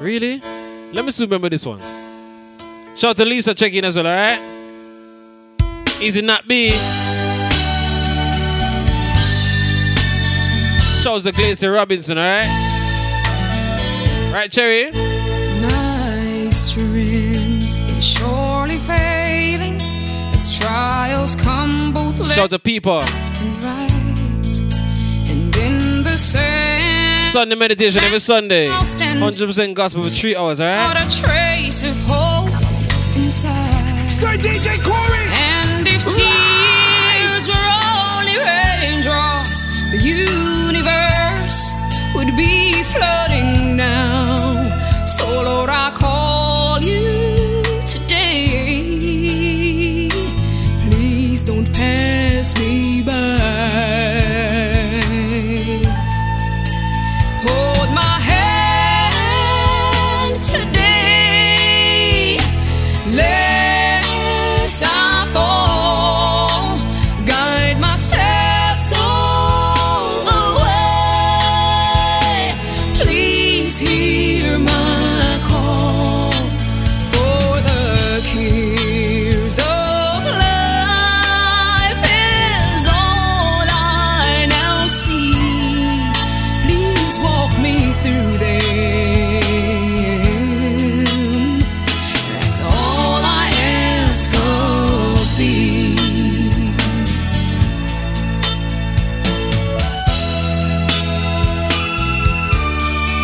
really? Let me still remember this one. Shout out to Lisa checking as well, alright? Easy not be. Shout out to Glacier Robinson, alright? Right, Cherry? My strength is surely failing as trials come both Shout out left to people. and right. And in the sand, Sunday meditation every Sunday. 100% gospel for three hours, alright? not a trace of hope inside. Sir DJ Corey. And if tears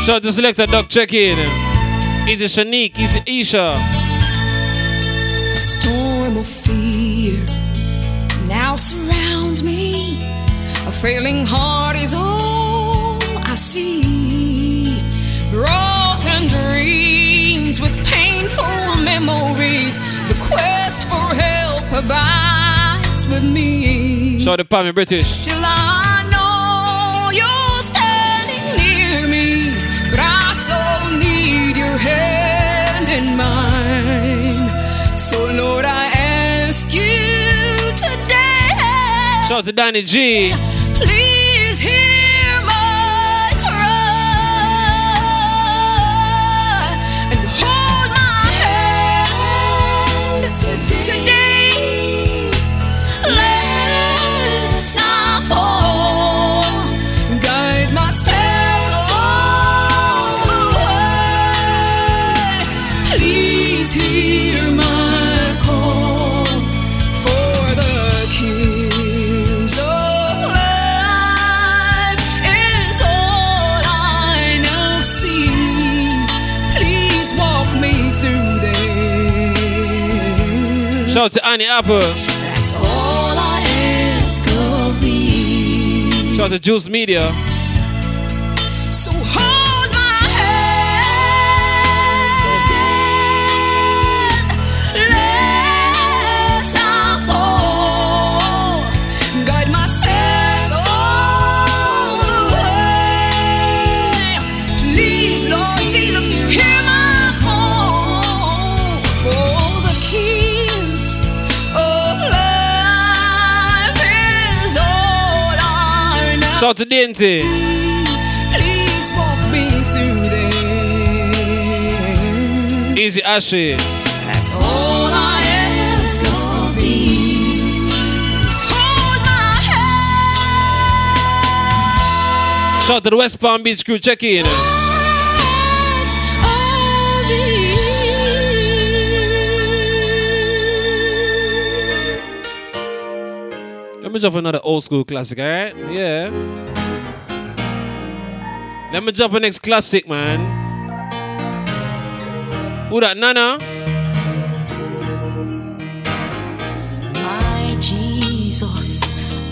Shout out to Selector Doc check in. Easy Shanique, Easy Isha. A storm of fear now surrounds me. A failing heart is all I see. Broken dreams with painful memories. The quest for help abides with me. Shout out to Pammy British. Still I Shout out to Danny G. please Shout out to Annie Apple. That's all I ask of thee. Shout out to Juice Media. Shout to Dainty. Please walk me through there. Easy Ashley. That's all I ask of thee. Hold my hand. Shout to the West Palm Beach crew. Check in. Let me drop another old school classic, alright? Yeah. Let me drop a next classic, man. Who that, Nana? My Jesus,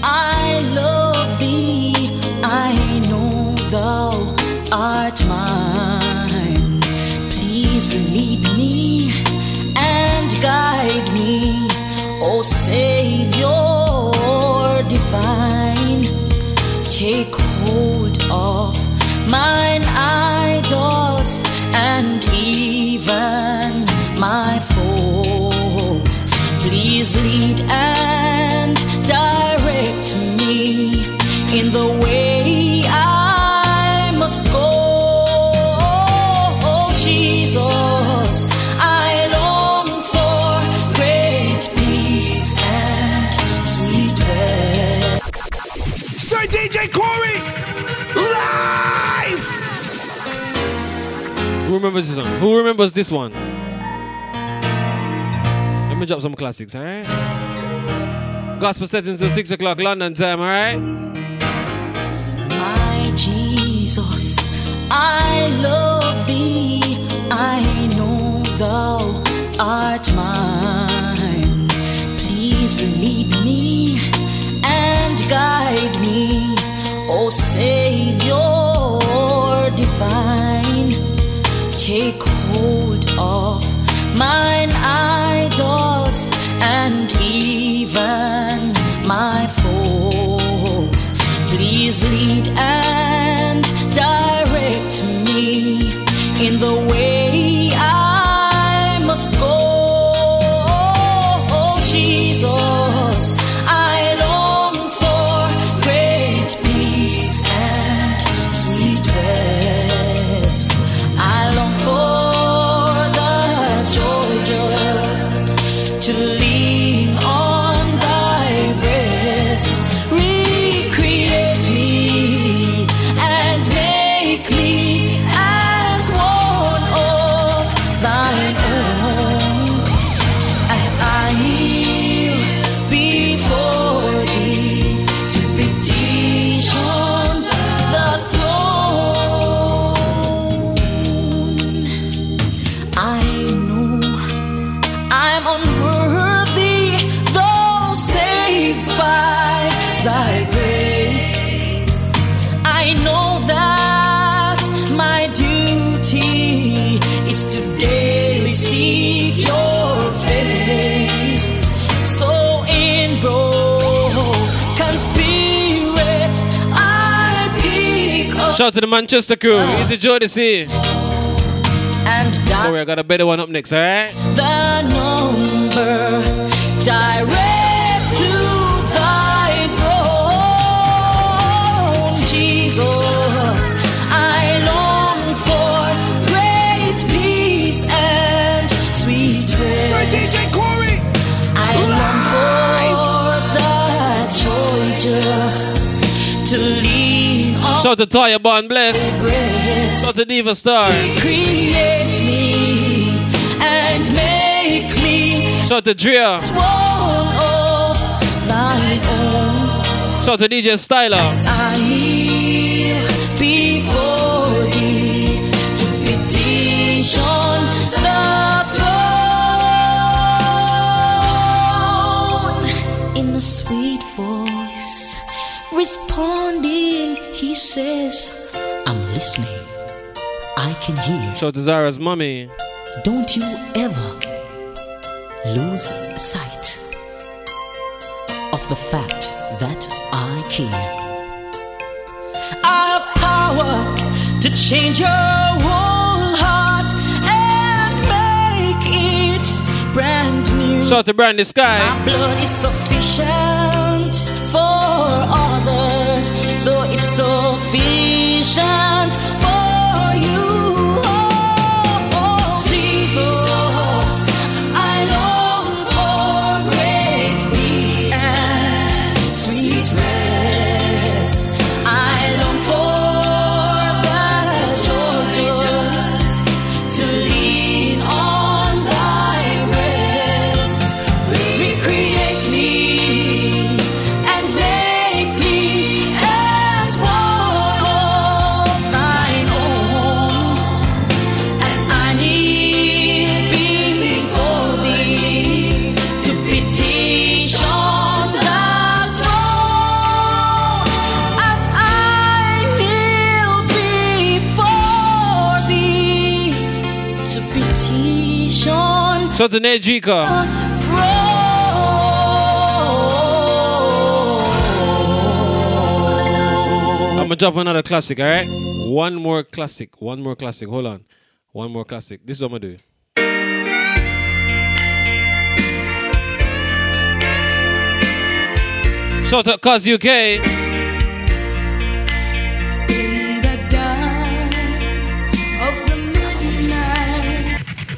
I love thee. I know thou art mine. Please lead me and guide me, oh, O Savior remembers this one? Who remembers this one? Let me drop some classics, alright? Gospel settings till 6 o'clock London time, alright? My Jesus, I love thee. I know thou art mine. Please lead me and guide me, O Savior divine. Take hold of mine idols and even my foes. Please lead and Shout to the Manchester crew. Ah. Easy Joe to see. and Oh, I got a better one up next, alright? Shout to Toya Bond Bless. Shout to Diva Star. create me and make me Shout to Drea. Shout to DJ Styler. Responding, he says, I'm listening. I can hear. Shout to Zara's mommy. Don't you ever lose sight of the fact that I care. I have power to change your whole heart and make it brand new. Shout to Brandy Sky. My blood is sufficient for others, so So it's a nejika. I'm gonna drop another classic, alright? One more classic, one more classic. Hold on. One more classic. This is what I'm gonna do. Shout out Cause UK.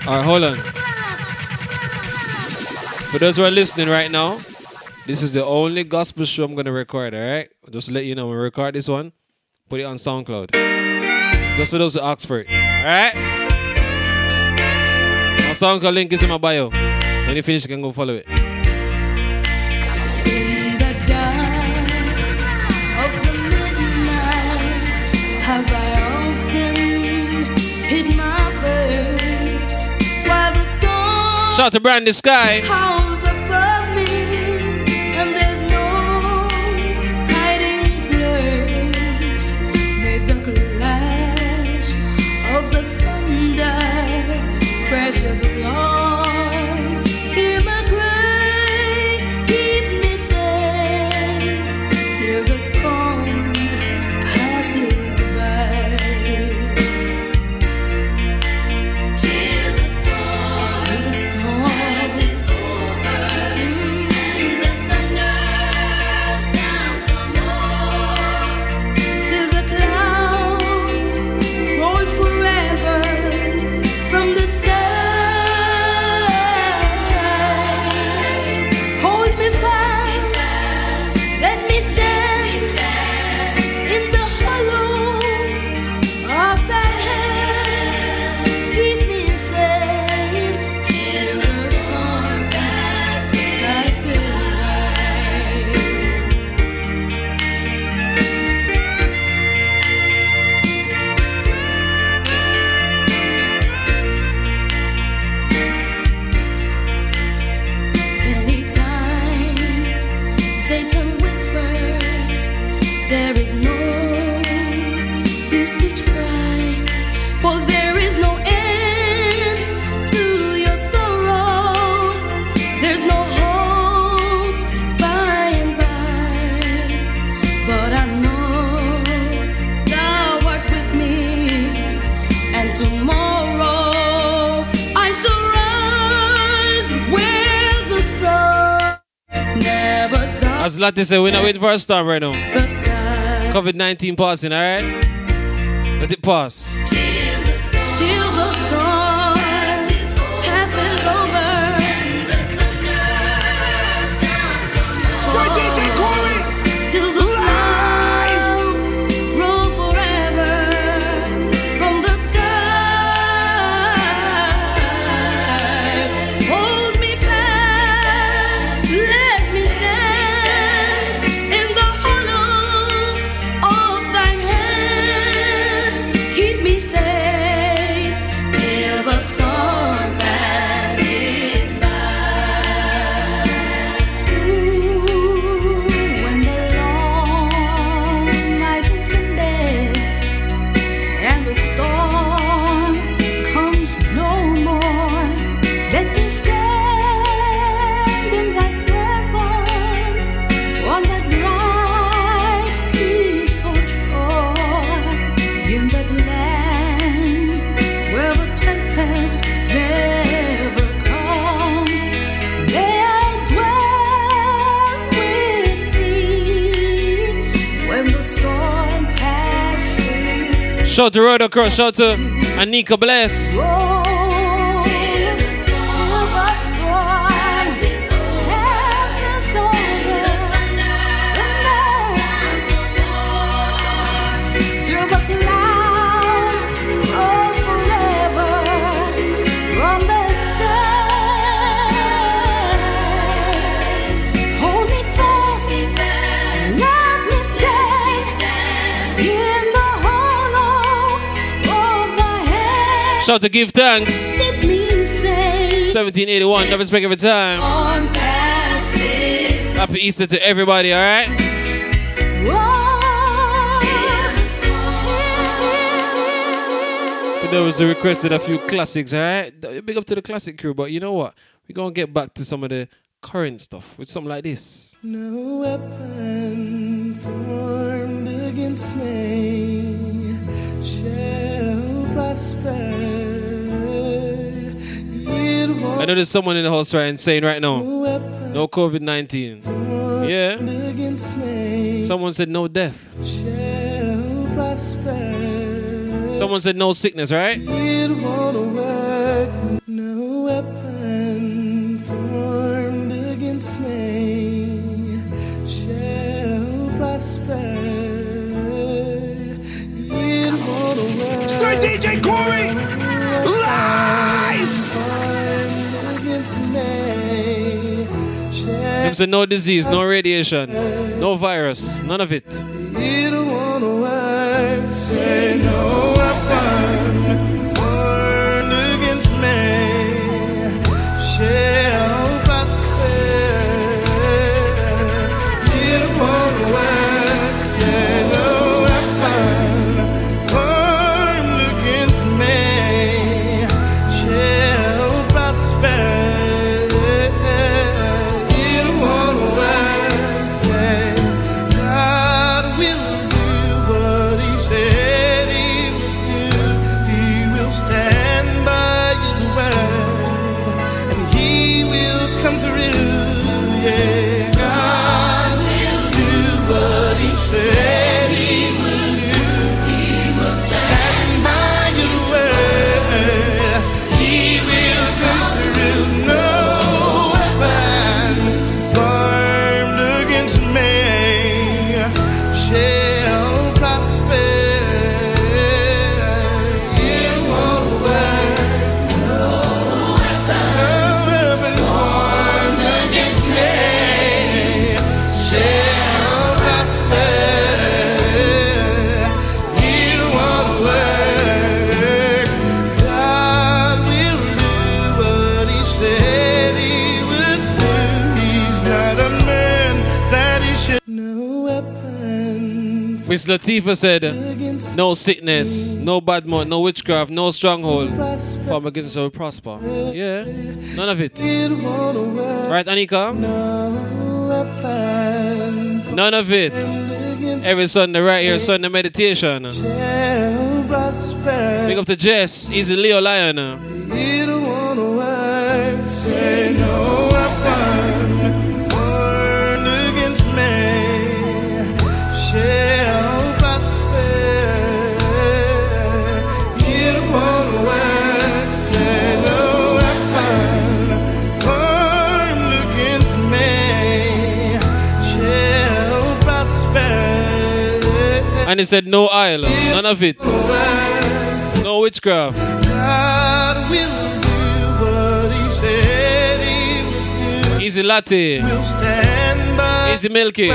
Alright, hold on. For those who are listening right now, this is the only gospel show I'm gonna record, alright? Just let you know when we record this one, put it on SoundCloud. Just for those who ask for it. Alright? My SoundCloud link is in my bio. When you finish, you can go follow it. Shout out to Brandy Sky. As Lottie said, we're not waiting for a storm right now. COVID 19 passing, alright? Let it pass. Shout to Rodo Cross, shout to Anika Bless. Shout to give thanks. 1781, never speak every time. Happy Easter to everybody, alright? For those who requested a few classics, alright? Big up to the classic crew, but you know what? We're gonna get back to some of the current stuff with something like this. No weapon formed against me shall prosper. I know there's someone in the house right and saying right now, no COVID 19. Yeah. Someone said no death. Someone said no sickness, right? It won't work. No Them said no disease, no radiation, no virus, none of it. Miss Latifah said, no sickness, no bad mouth, no witchcraft, no stronghold. Form against shall prosper. Yeah, none of it. Right, Anika? None of it. Every Sunday, right here, Sunday meditation. Big up to Jess, Easy Leo Lion. He said, no oil, none of it. No witchcraft. God will do what He said He would do. Easy latte. Will stand by Easy milky.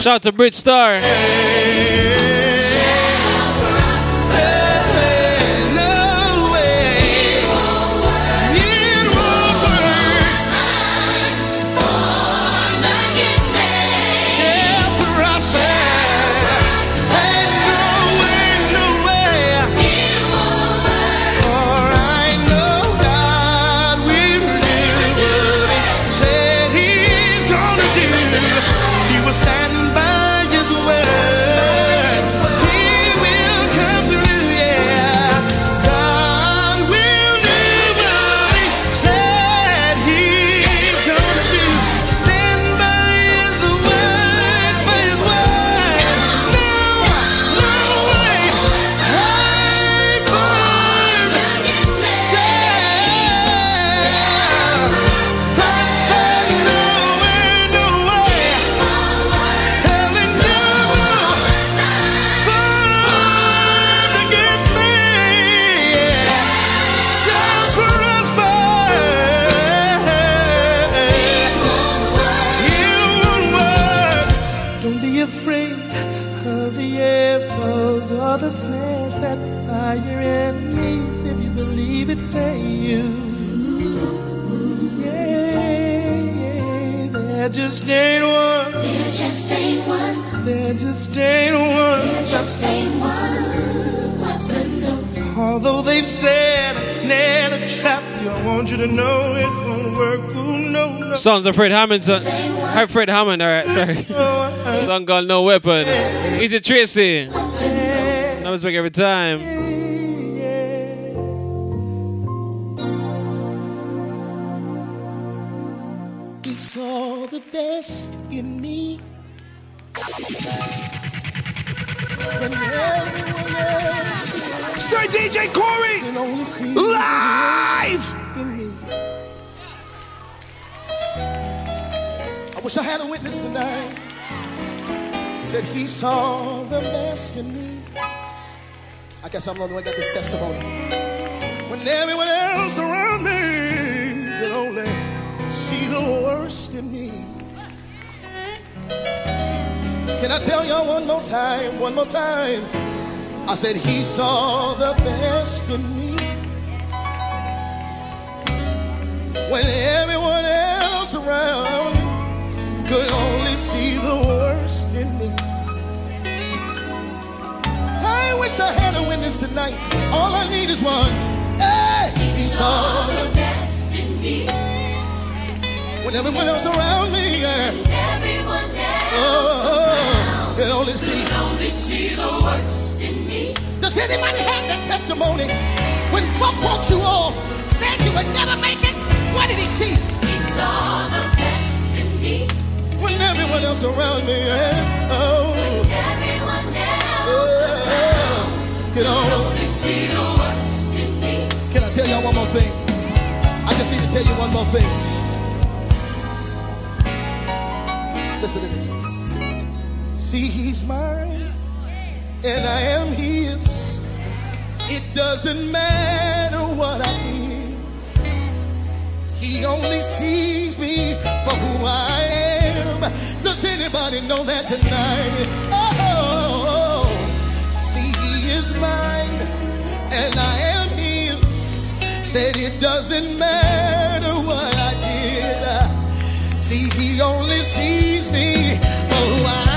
Shout out to Brit Star. I want you to know it won't work. Ooh, no, no. Sons of Fred Hammond. Son. Hi, Fred Hammond. All right, sorry. Uh, uh. Song called No Weapon. Easy Tracy. No respect every time. He saw the best in me. When Straight DJ Corey. can only see Live. I wish I had a witness tonight. Said he saw the best in me. I guess I'm the only one that got this testimony. When everyone else around me could only see the worst in me. Can I tell y'all one more time? One more time. I said he saw the best in me. When everyone else around me could only see the worst in me. I wish I had a witness tonight. All I need is one. Hey, he saw the best in me. when everyone else around me, yeah. Everyone else Oh, could only see. only see the worst in me. Does anybody have that testimony? When folk wrote you off, said you would never make it, what did he see? He saw the best in me. When everyone else around me, yes. Oh, Everyone else oh, could only. only see the worst in me. Can I tell y'all one more thing? I just need to tell you one more thing. Listen to this. See, he's mine, and I am his. It doesn't matter what I did. He only sees me for who I am. Does anybody know that tonight? Oh, see, he is mine, and I am his. Said it doesn't matter what I did. See, he only sees me for who I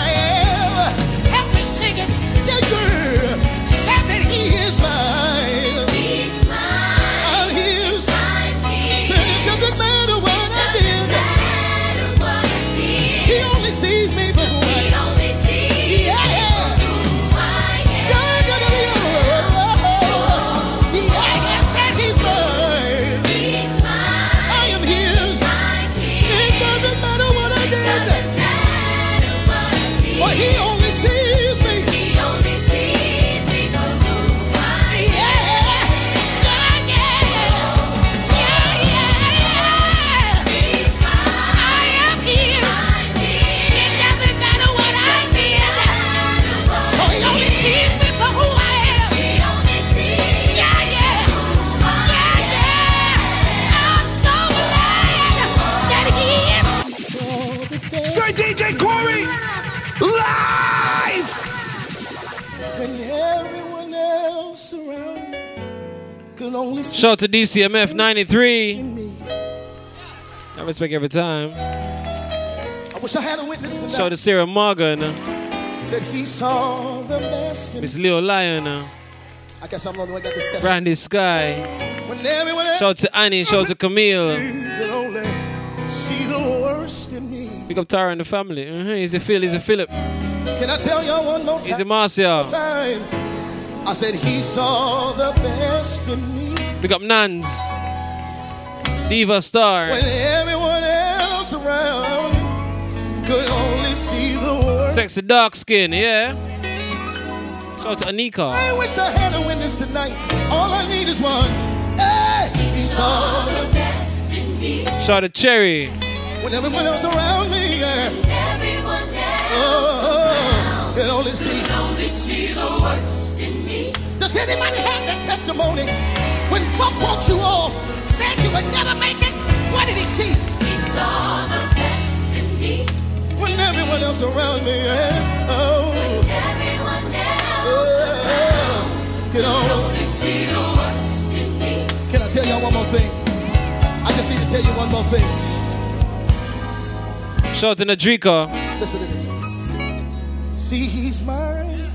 Shout out to DCMF 93. in me. I respect every time. I wish I had a witness tonight. Shout out to Sarah Morgan. Said he saw the best in Miss Leo Lion. I guess I'm the one that this test. Brandy Sky. When everyone else Shout out to Annie. Shout out to Camille. see the worst in me. Pick up Tara and the family. Uh-huh. He's a Phil. He's a Philip. Can I tell y'all one more He's a time? Marcia. I said he saw the best in me. Pick up Nans. Diva Star. When everyone else around could only see the worst. Sexy dark skin. Yeah. Shout out to Anika. I wish I had a witness tonight. All I need is one. Hey, he saw the best in me. Shout out to Cherry. When everyone else around me, yeah. Oh, could only see. Does anybody have that testimony? When folk walked you off, said you would never make it, what did he see? He saw the best in me. When everyone else around me, yes. Oh. When everyone else around could only see the worst in me. Can I tell y'all one more thing? I just need to tell you one more thing. Shout out to Nadrika. Listen to this. See, he's mine,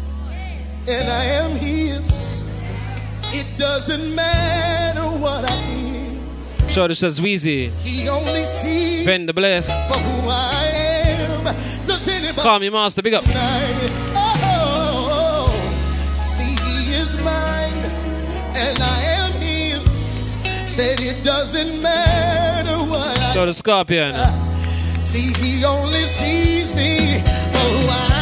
and I am his. It doesn't matter what I did. Shout out to Shazweezy. He only sees Ben the Blessed. for who I am. Does anybody Call me Master. Big up. Oh, see, he is mine, and I am his. Said it doesn't matter what I Shout out to Scorpion. See, he only sees me for who I am.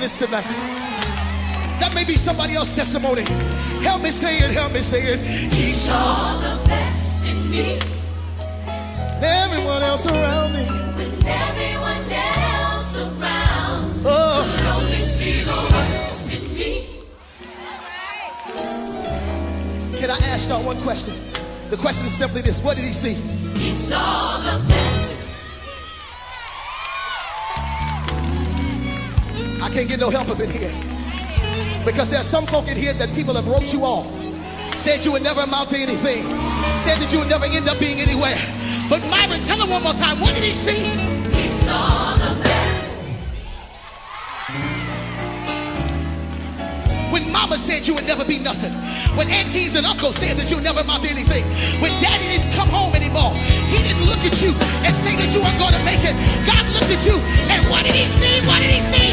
I had a witness tonight. That may be somebody else's testimony. Help me say it, help me say it. He saw the best in me. Everyone else around me. When everyone else around oh. could only see the worst in me. Can I ask y'all one question? The question is simply this What did he see? He saw the best. I can't get no help up in here. Because there's some folk in here that people have wrote you off. Said you would never amount to anything. Said that you would never end up being anywhere. But Myron, tell him one more time. What did he see? He saw the When mama said you would never be nothing. When aunties and uncles said that you would never amount to anything. When daddy didn't come home anymore. He didn't look at you and say that you weren't going to make it. God looked at you and what did he see? What did he see?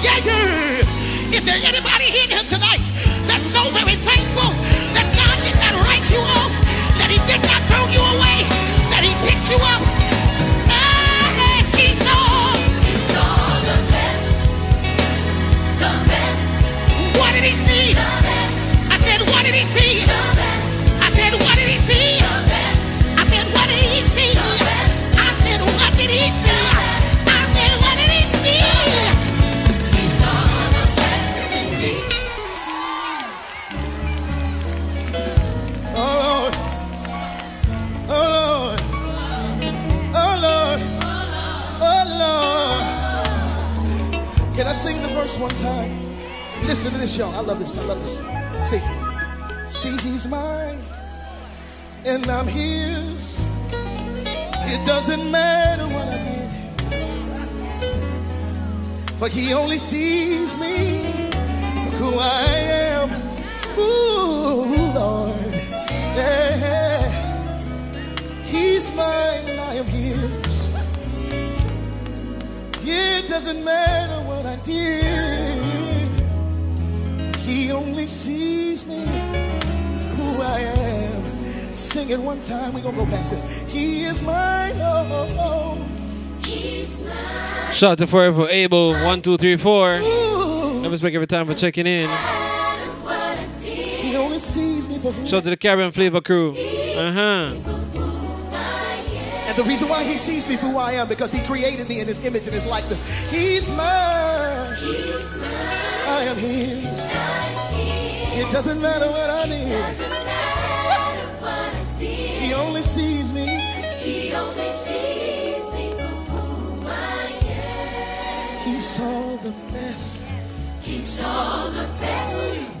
Yeah, yeah. Is there anybody here tonight that's so very thankful that God did not write you off, that He did not throw you away, that He picked you up? See? I said, what did He see? I said, what did he see? I said, what did he see? I said, what did he see? I said, what did he see? Oh Lord. Oh Lord. Oh Lord. Oh Lord. Can I sing the verse one time? Listen to this, y'all. I love this. I love this. See. See, he's mine. And I'm his. It doesn't matter what I did. But he only sees me for who I am. Ooh, Lord. Yeah. He's mine and I am his. It doesn't matter what I did. He only sees me who I am. Sing it one time. We're going to go past this. He is mine. Oh, oh, Shout out to Forever Able, one, two, three, four. oh. Never speak every time for checking in. He only sees me for who Shout out to the Caribbean Flavor Crew. Uh huh. And the reason why he sees me for who I am, because he created me in his image and his likeness. He's mine. I am his. It doesn't matter what I need. The best. He saw the best.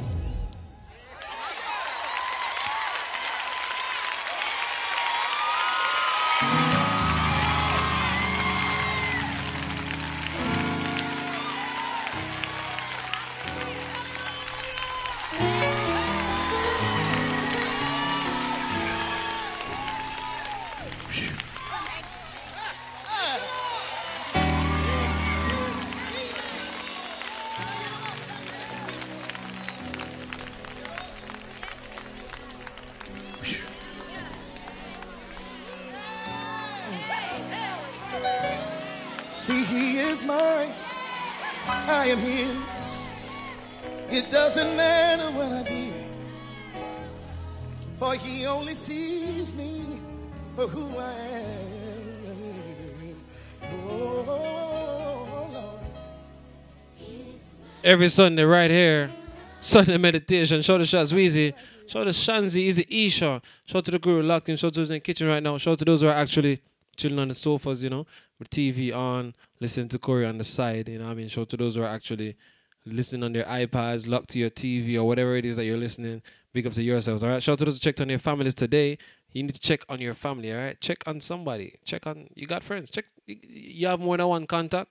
Every Sunday, right here. Sunday meditation. Shout out to Shots Weezy. Shout out to Shanzi, Easy Isha. Shout out to the crew locked in. Shout out to those in the kitchen right now. Shout out to those who are actually chilling on the sofas, you know, with TV on, listening to Corey on the side. You know I mean? Shout out to those who are actually listening on their iPads, locked to your TV or whatever it is that you're listening. Big up to yourselves, all right? Shout out to those who checked on their families today. You need to check on your family, all right? Check on somebody. Check on, you got friends. Check, you have more than one contact.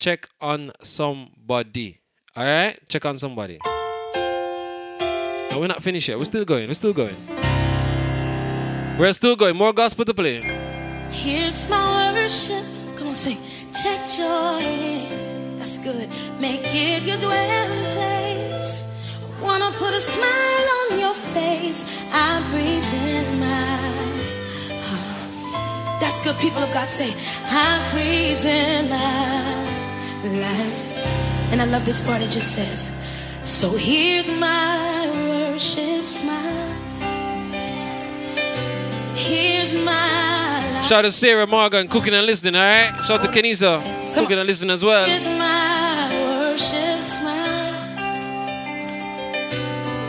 Check on somebody, all right? Check on somebody. And we're not finished yet. We're still going. We're still going. We're still going. More gospel to play. Here's my worship. Come on, sing. Take joy. That's good. Make it your dwelling place. Wanna put a smile on your face. I breathe in my heart. That's good. People of God say, I breathe in my life. And I love this part. It just says, So here's my worship smile. Here's my life. Shout out to Sarah Morgan, cooking and listening, all right? Shout out to Kenisa, cooking and listening as well. Here's my worship smile.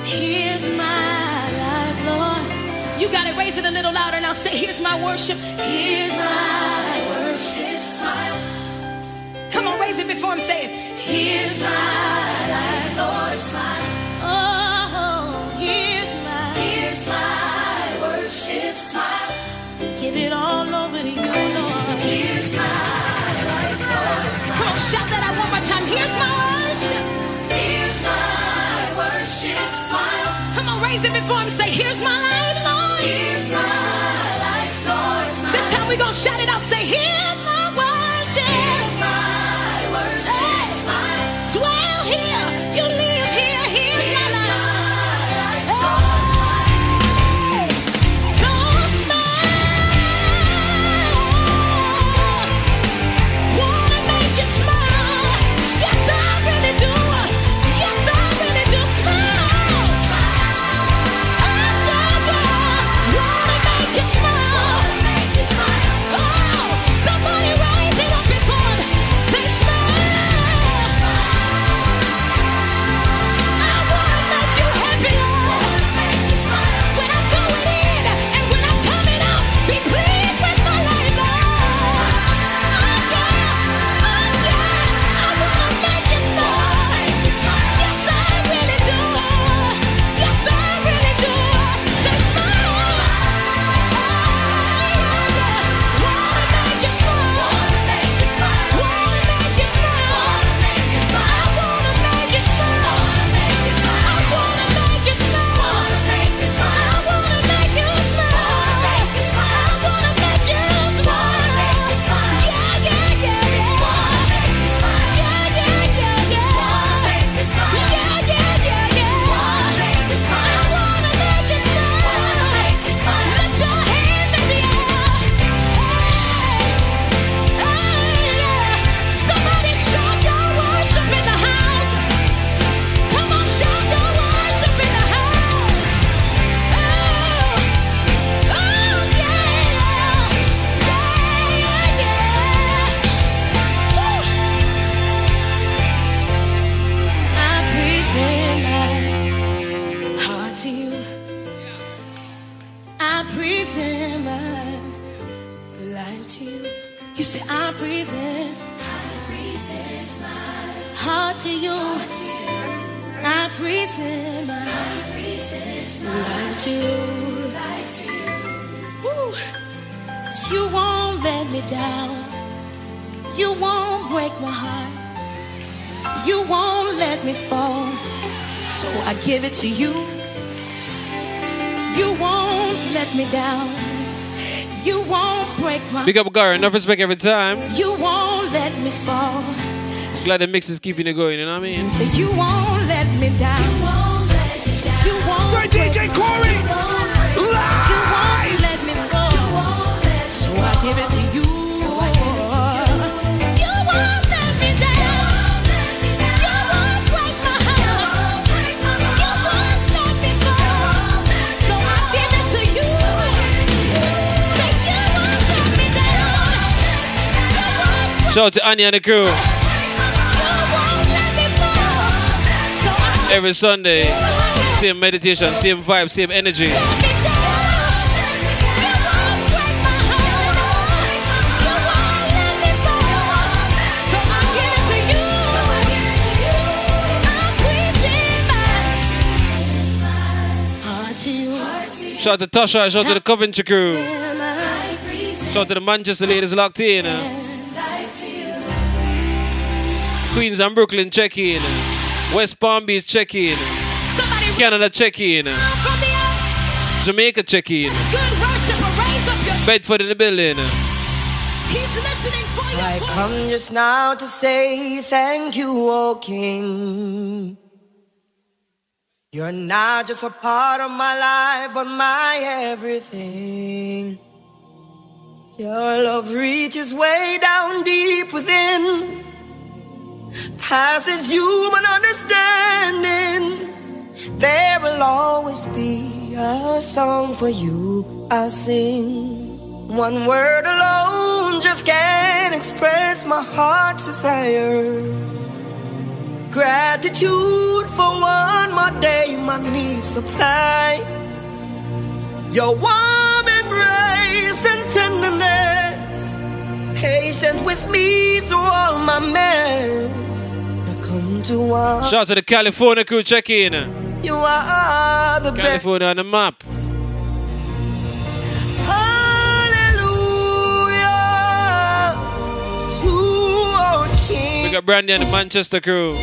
Here's my life, Lord. You gotta raise it a little louder now. Say, here's my worship. Here's my worship smile. Come on, raise it before I'm saying, here's my life, Lord, smile. Oh, here's my, here's my worship smile. Give it all over to you, Here's my life, Lord, smile. Come on, shout that out one more time. Here's my worship. Here's my worship smile. Come on, raise it before him. Say, here's my life. Here's my. This time we gon' shout it out, say, here's Big up Gary, enough respect every time. You won't let me fall. Glad the mix is keeping it going, you know what I mean? So you won't let me down. You won't Say DJ Corey. You won't Shout out to Annie and the crew. Every Sunday, same meditation, same vibe, same energy. Shout out to Tasha, shout out to the Coventry crew. Shout out to the Manchester ladies locked in. Queens and Brooklyn check in. West Palm Beach check in. Canada check in. Jamaica check in. Bedford in the building. I come just now to say thank you, O King. You're not just a part of my life, but my everything. Your love reaches way down deep within, passes human understanding. There will always be a song for you I'll sing. One word alone just can't express my heart's desire. Gratitude for one more day my needs supply. Your warm embrace and tenderness, patient with me through all my mess. I come to one. Shout out to the California crew check in. You are the best. California on the map. Hallelujah to our King. We got Brandy and the Manchester crew.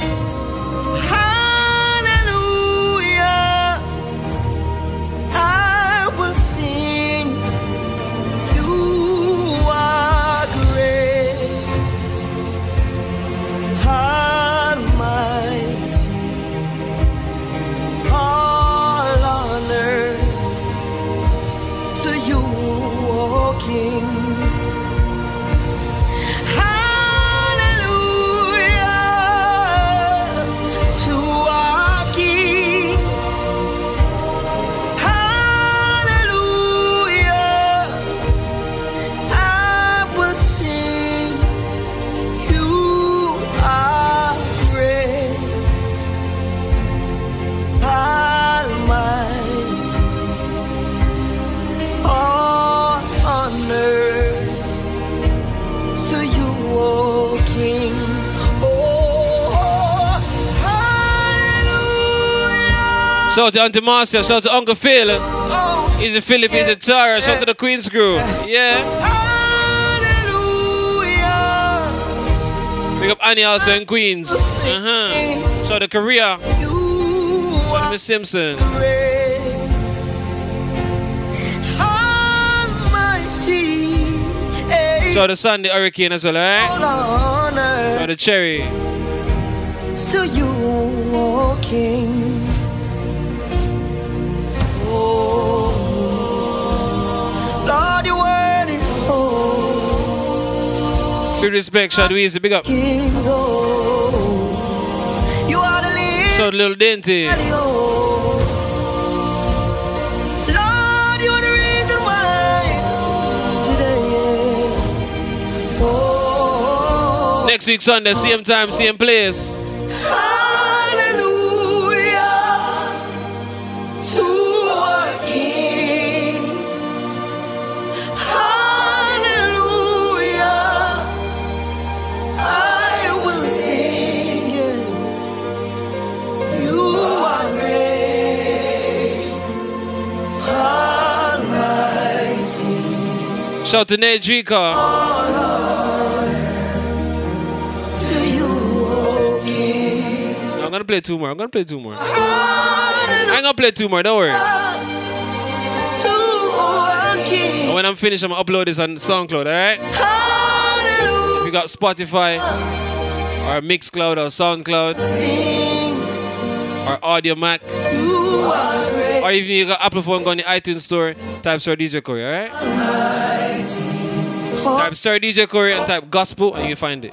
Out to Auntie Marcia. Shout out to Uncle Phil. He's in Philip, he's in Tara. Shout out to the Queen's crew. Yeah. Big up Annie also in Queens. Uh-huh. Shout out to Korea. Shout out to Miss Simpson. Shout out to Sandy Hurricane as well, alright? Shout out to Cherry. to you, O Big respect, shout out to Easy. Big up. Kings, oh, you are the leader. out Little Dainty. Lord, you are the reason why today. Oh, Next week, Sunday, same time, same place. Shout to Nate I'm gonna play two more. I'm gonna play two more. I'm gonna play two more. Don't worry. And when I'm finished, I'm gonna upload this on SoundCloud. All right. If you got Spotify or Mixcloud or SoundCloud or Audiomack or even you got Apple phone, go on the iTunes store, type Sir DJ Corey. All right. Type Sir DJ Corey and type gospel and you find it.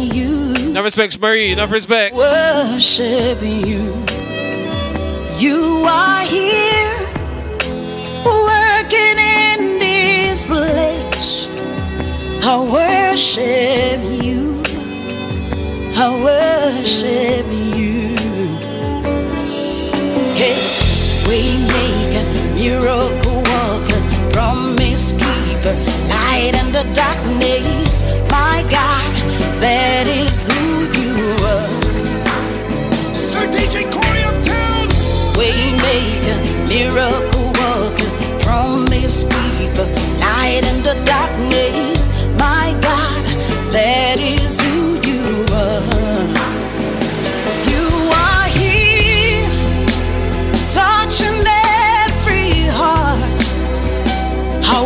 Enough respect, Marie. Enough respect. Worship you. You are here, working in this place. I worship you. I worship you. Hey, we make a miracle worker, promise keeper, light in the darkness. My God, that is who light in the darkness. My God, that is who you are. You are here, touching every heart. I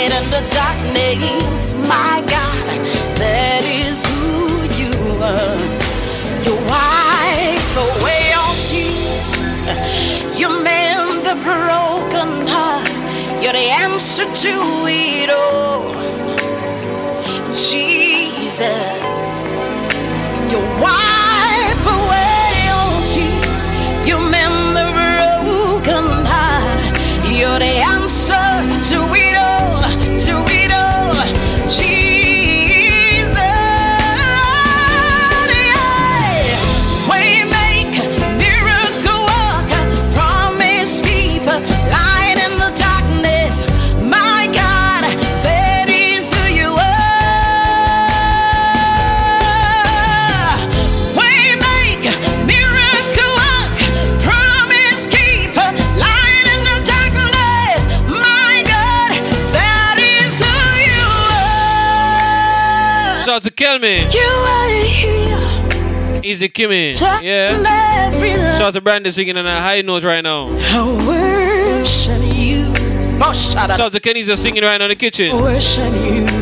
light in the darkness. My God, that is who you are. You wipe away all tears. You mend the broken heart. You're the answer to it all. Jesus, you wipe Easy Kimmy. Yeah. Shout out to Brandon singing on a high note right now. I worship you. Oh, shut Shout out to Kenny's singing right now in the kitchen. worship you. You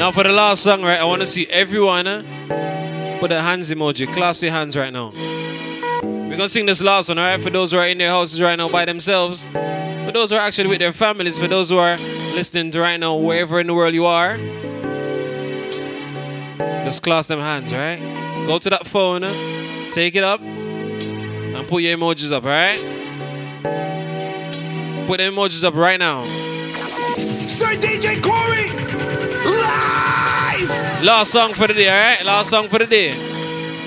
Now for the last song, right? I want to see everyone uh, put a hands emoji, clasp your hands right now. We're gonna sing this last one, alright? For those who are in their houses right now by themselves, for those who are actually with their families, for those who are listening to right now, wherever in the world you are, just clasp them hands, right? Go to that phone, uh, take it up, and put your emojis up, alright? Put the emojis up right now. Sir DJ Corey. Last song for the day, alright? Last song for the day.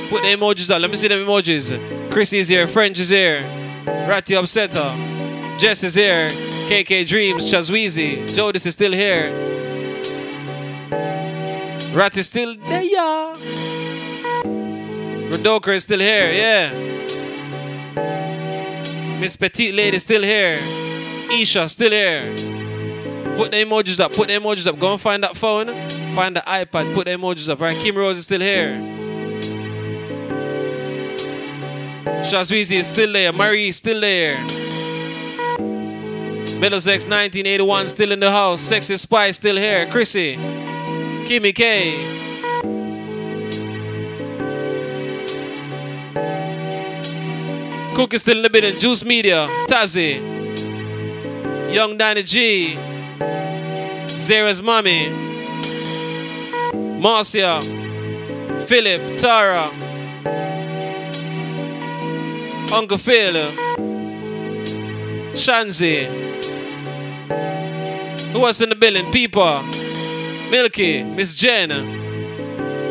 Put the emojis up. Let me see the emojis. Chris is here, French is here, Ratty Upsetter, Jess is here, KK Dreams, Chazweezy, Jodis is still here. Rat is still there, yeah. Rodoka is still here, yeah. Miss Petite Lady is still here. Isha still here. Put the emojis up. Put the emojis up. Go and find that phone. Find the iPad. Put the emojis up. Right. Kim Rose is still here. Shazweezy is still there. Marie is still there. Middlesex 1981 still in the house. Sexy Spy still here. Chrissy. Kimmy K. Cook is still in the building. Juice Media. Tazzy. Young Danny G. Zara's mommy. Marcia. Philip. Tara. Uncle Phil. Shanzi. Who else in the building? Peeper. Milky. Miss Jen.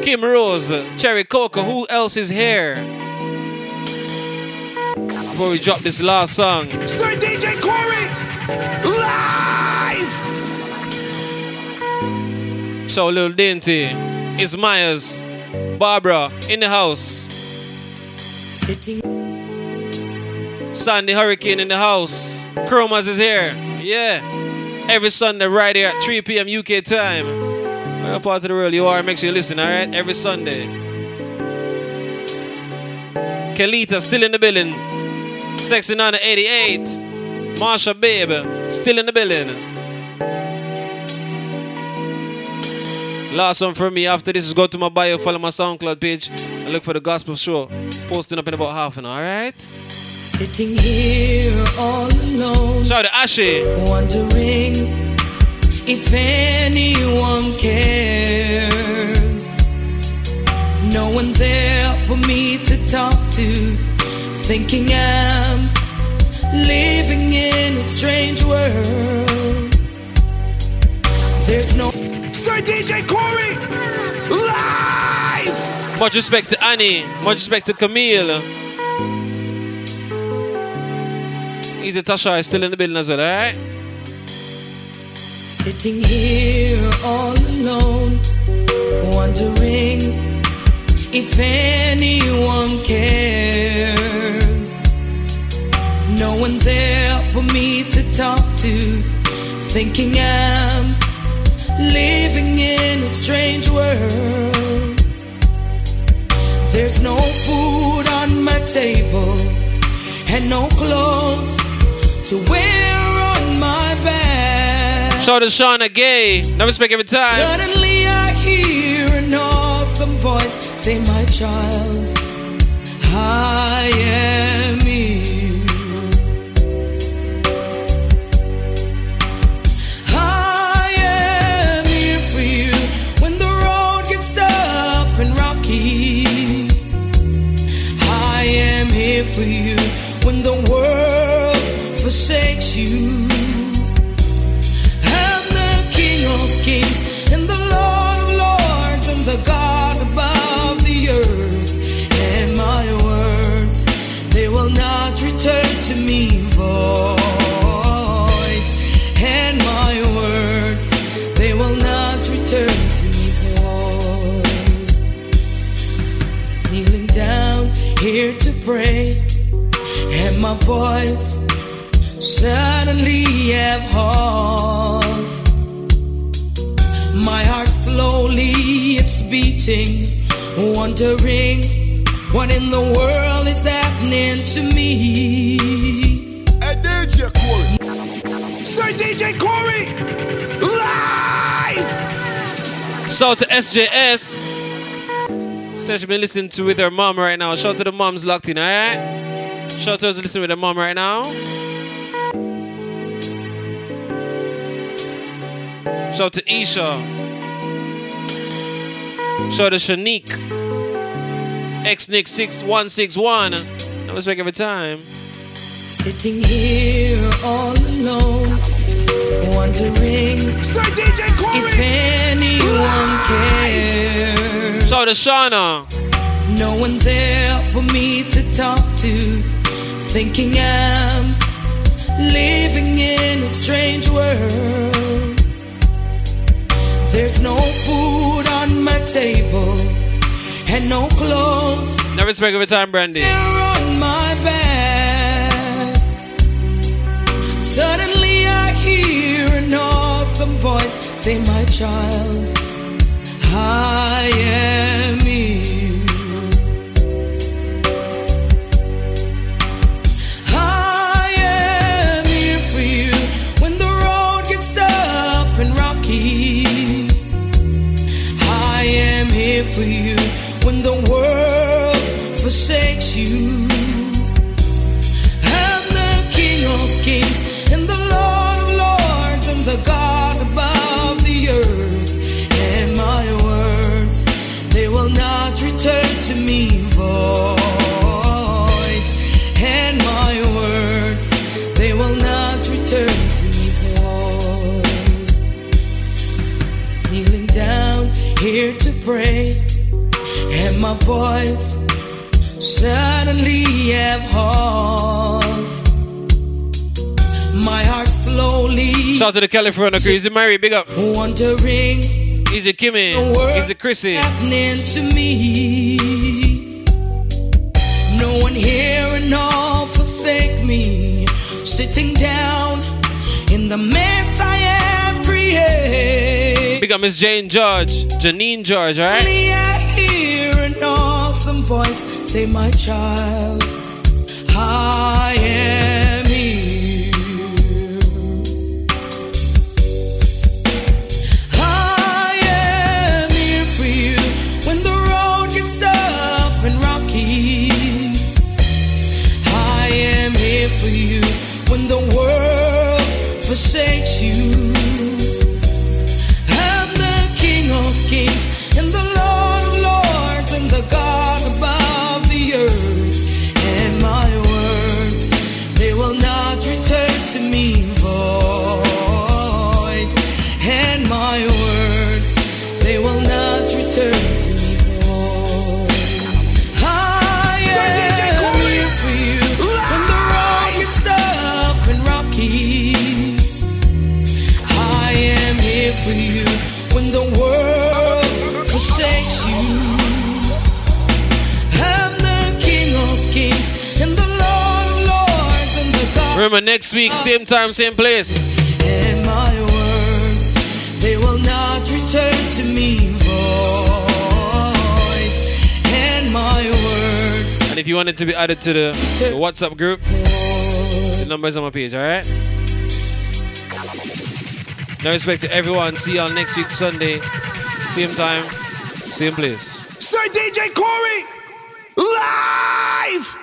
Kim Rose. Cherry Coca. Who else is here? Before we drop this last song. Sir DJ Corey, live. So Lil Dainty, Is Myers, Barbara in the house. Sitting Sandy Hurricane in the house. Chromas is here. Yeah. Every Sunday right here at 3 p.m. UK time. Whatever part of the world you are, make sure you listen, alright? Every Sunday. Kelita still in the building. Sexy Nana 88. Marsha Babe still in the building. Last one from me. After this is go to my bio, follow my SoundCloud page, and look for the gospel show. Posting up in about half an hour, alright? Sitting here all alone. Shout out to Ashley. Wondering if anyone cares. No one there for me to talk to. Thinking I'm living in a strange world. There's no Sir DJ Corey, live. Much respect to Annie. Much respect to Camille. Easy Tasha is still in the building as well, alright? Sitting here all alone, wondering if anyone cares. No one there for me to talk to, thinking I'm living in a strange world. There's no food on my table and no clothes to wear on my back. Shout out to Shauna Gay. No respect every time. Suddenly I hear an awesome voice say, My child, I am my voice suddenly have halt. My heart slowly it's beating, wondering what in the world is happening to me. Hey DJ Corey, hey DJ Corey, live. Shout to SJS. Says she's been listening to with her mom right now. Shout to the moms locked in, alright? Shout to those listening with their mom right now. Shout to Isha. Shout to Shanique. X Nick 6161. I respect every time. Sitting here all alone, wondering if anyone cares. Shout to Shauna. No one there for me to talk to, thinking I'm living in a strange world. There's no food on my table and no clothes Never respect every time, Brandy. on my back. Suddenly I hear an awesome voice say, My child, I am for you when the world forsakes you. Voice suddenly have halt. My heart slowly Shout out to the California crew. Easy Mary, big up. wondering Easy Kimmy. the world Easy Chrissy. happening to me. No one here and all forsake me. Sitting down in the mess I have created. Big up Miss Jane George. Janine George, alright? Voice say, My child, I am Remember, next week, same time, same place. And my words, they will not return to me void. And my words, And if you want it to be added to the, the WhatsApp group, the number's on my page, alright? No respect to everyone. See y'all next week, Sunday. Same time, same place. Sir DJ Corey. Live.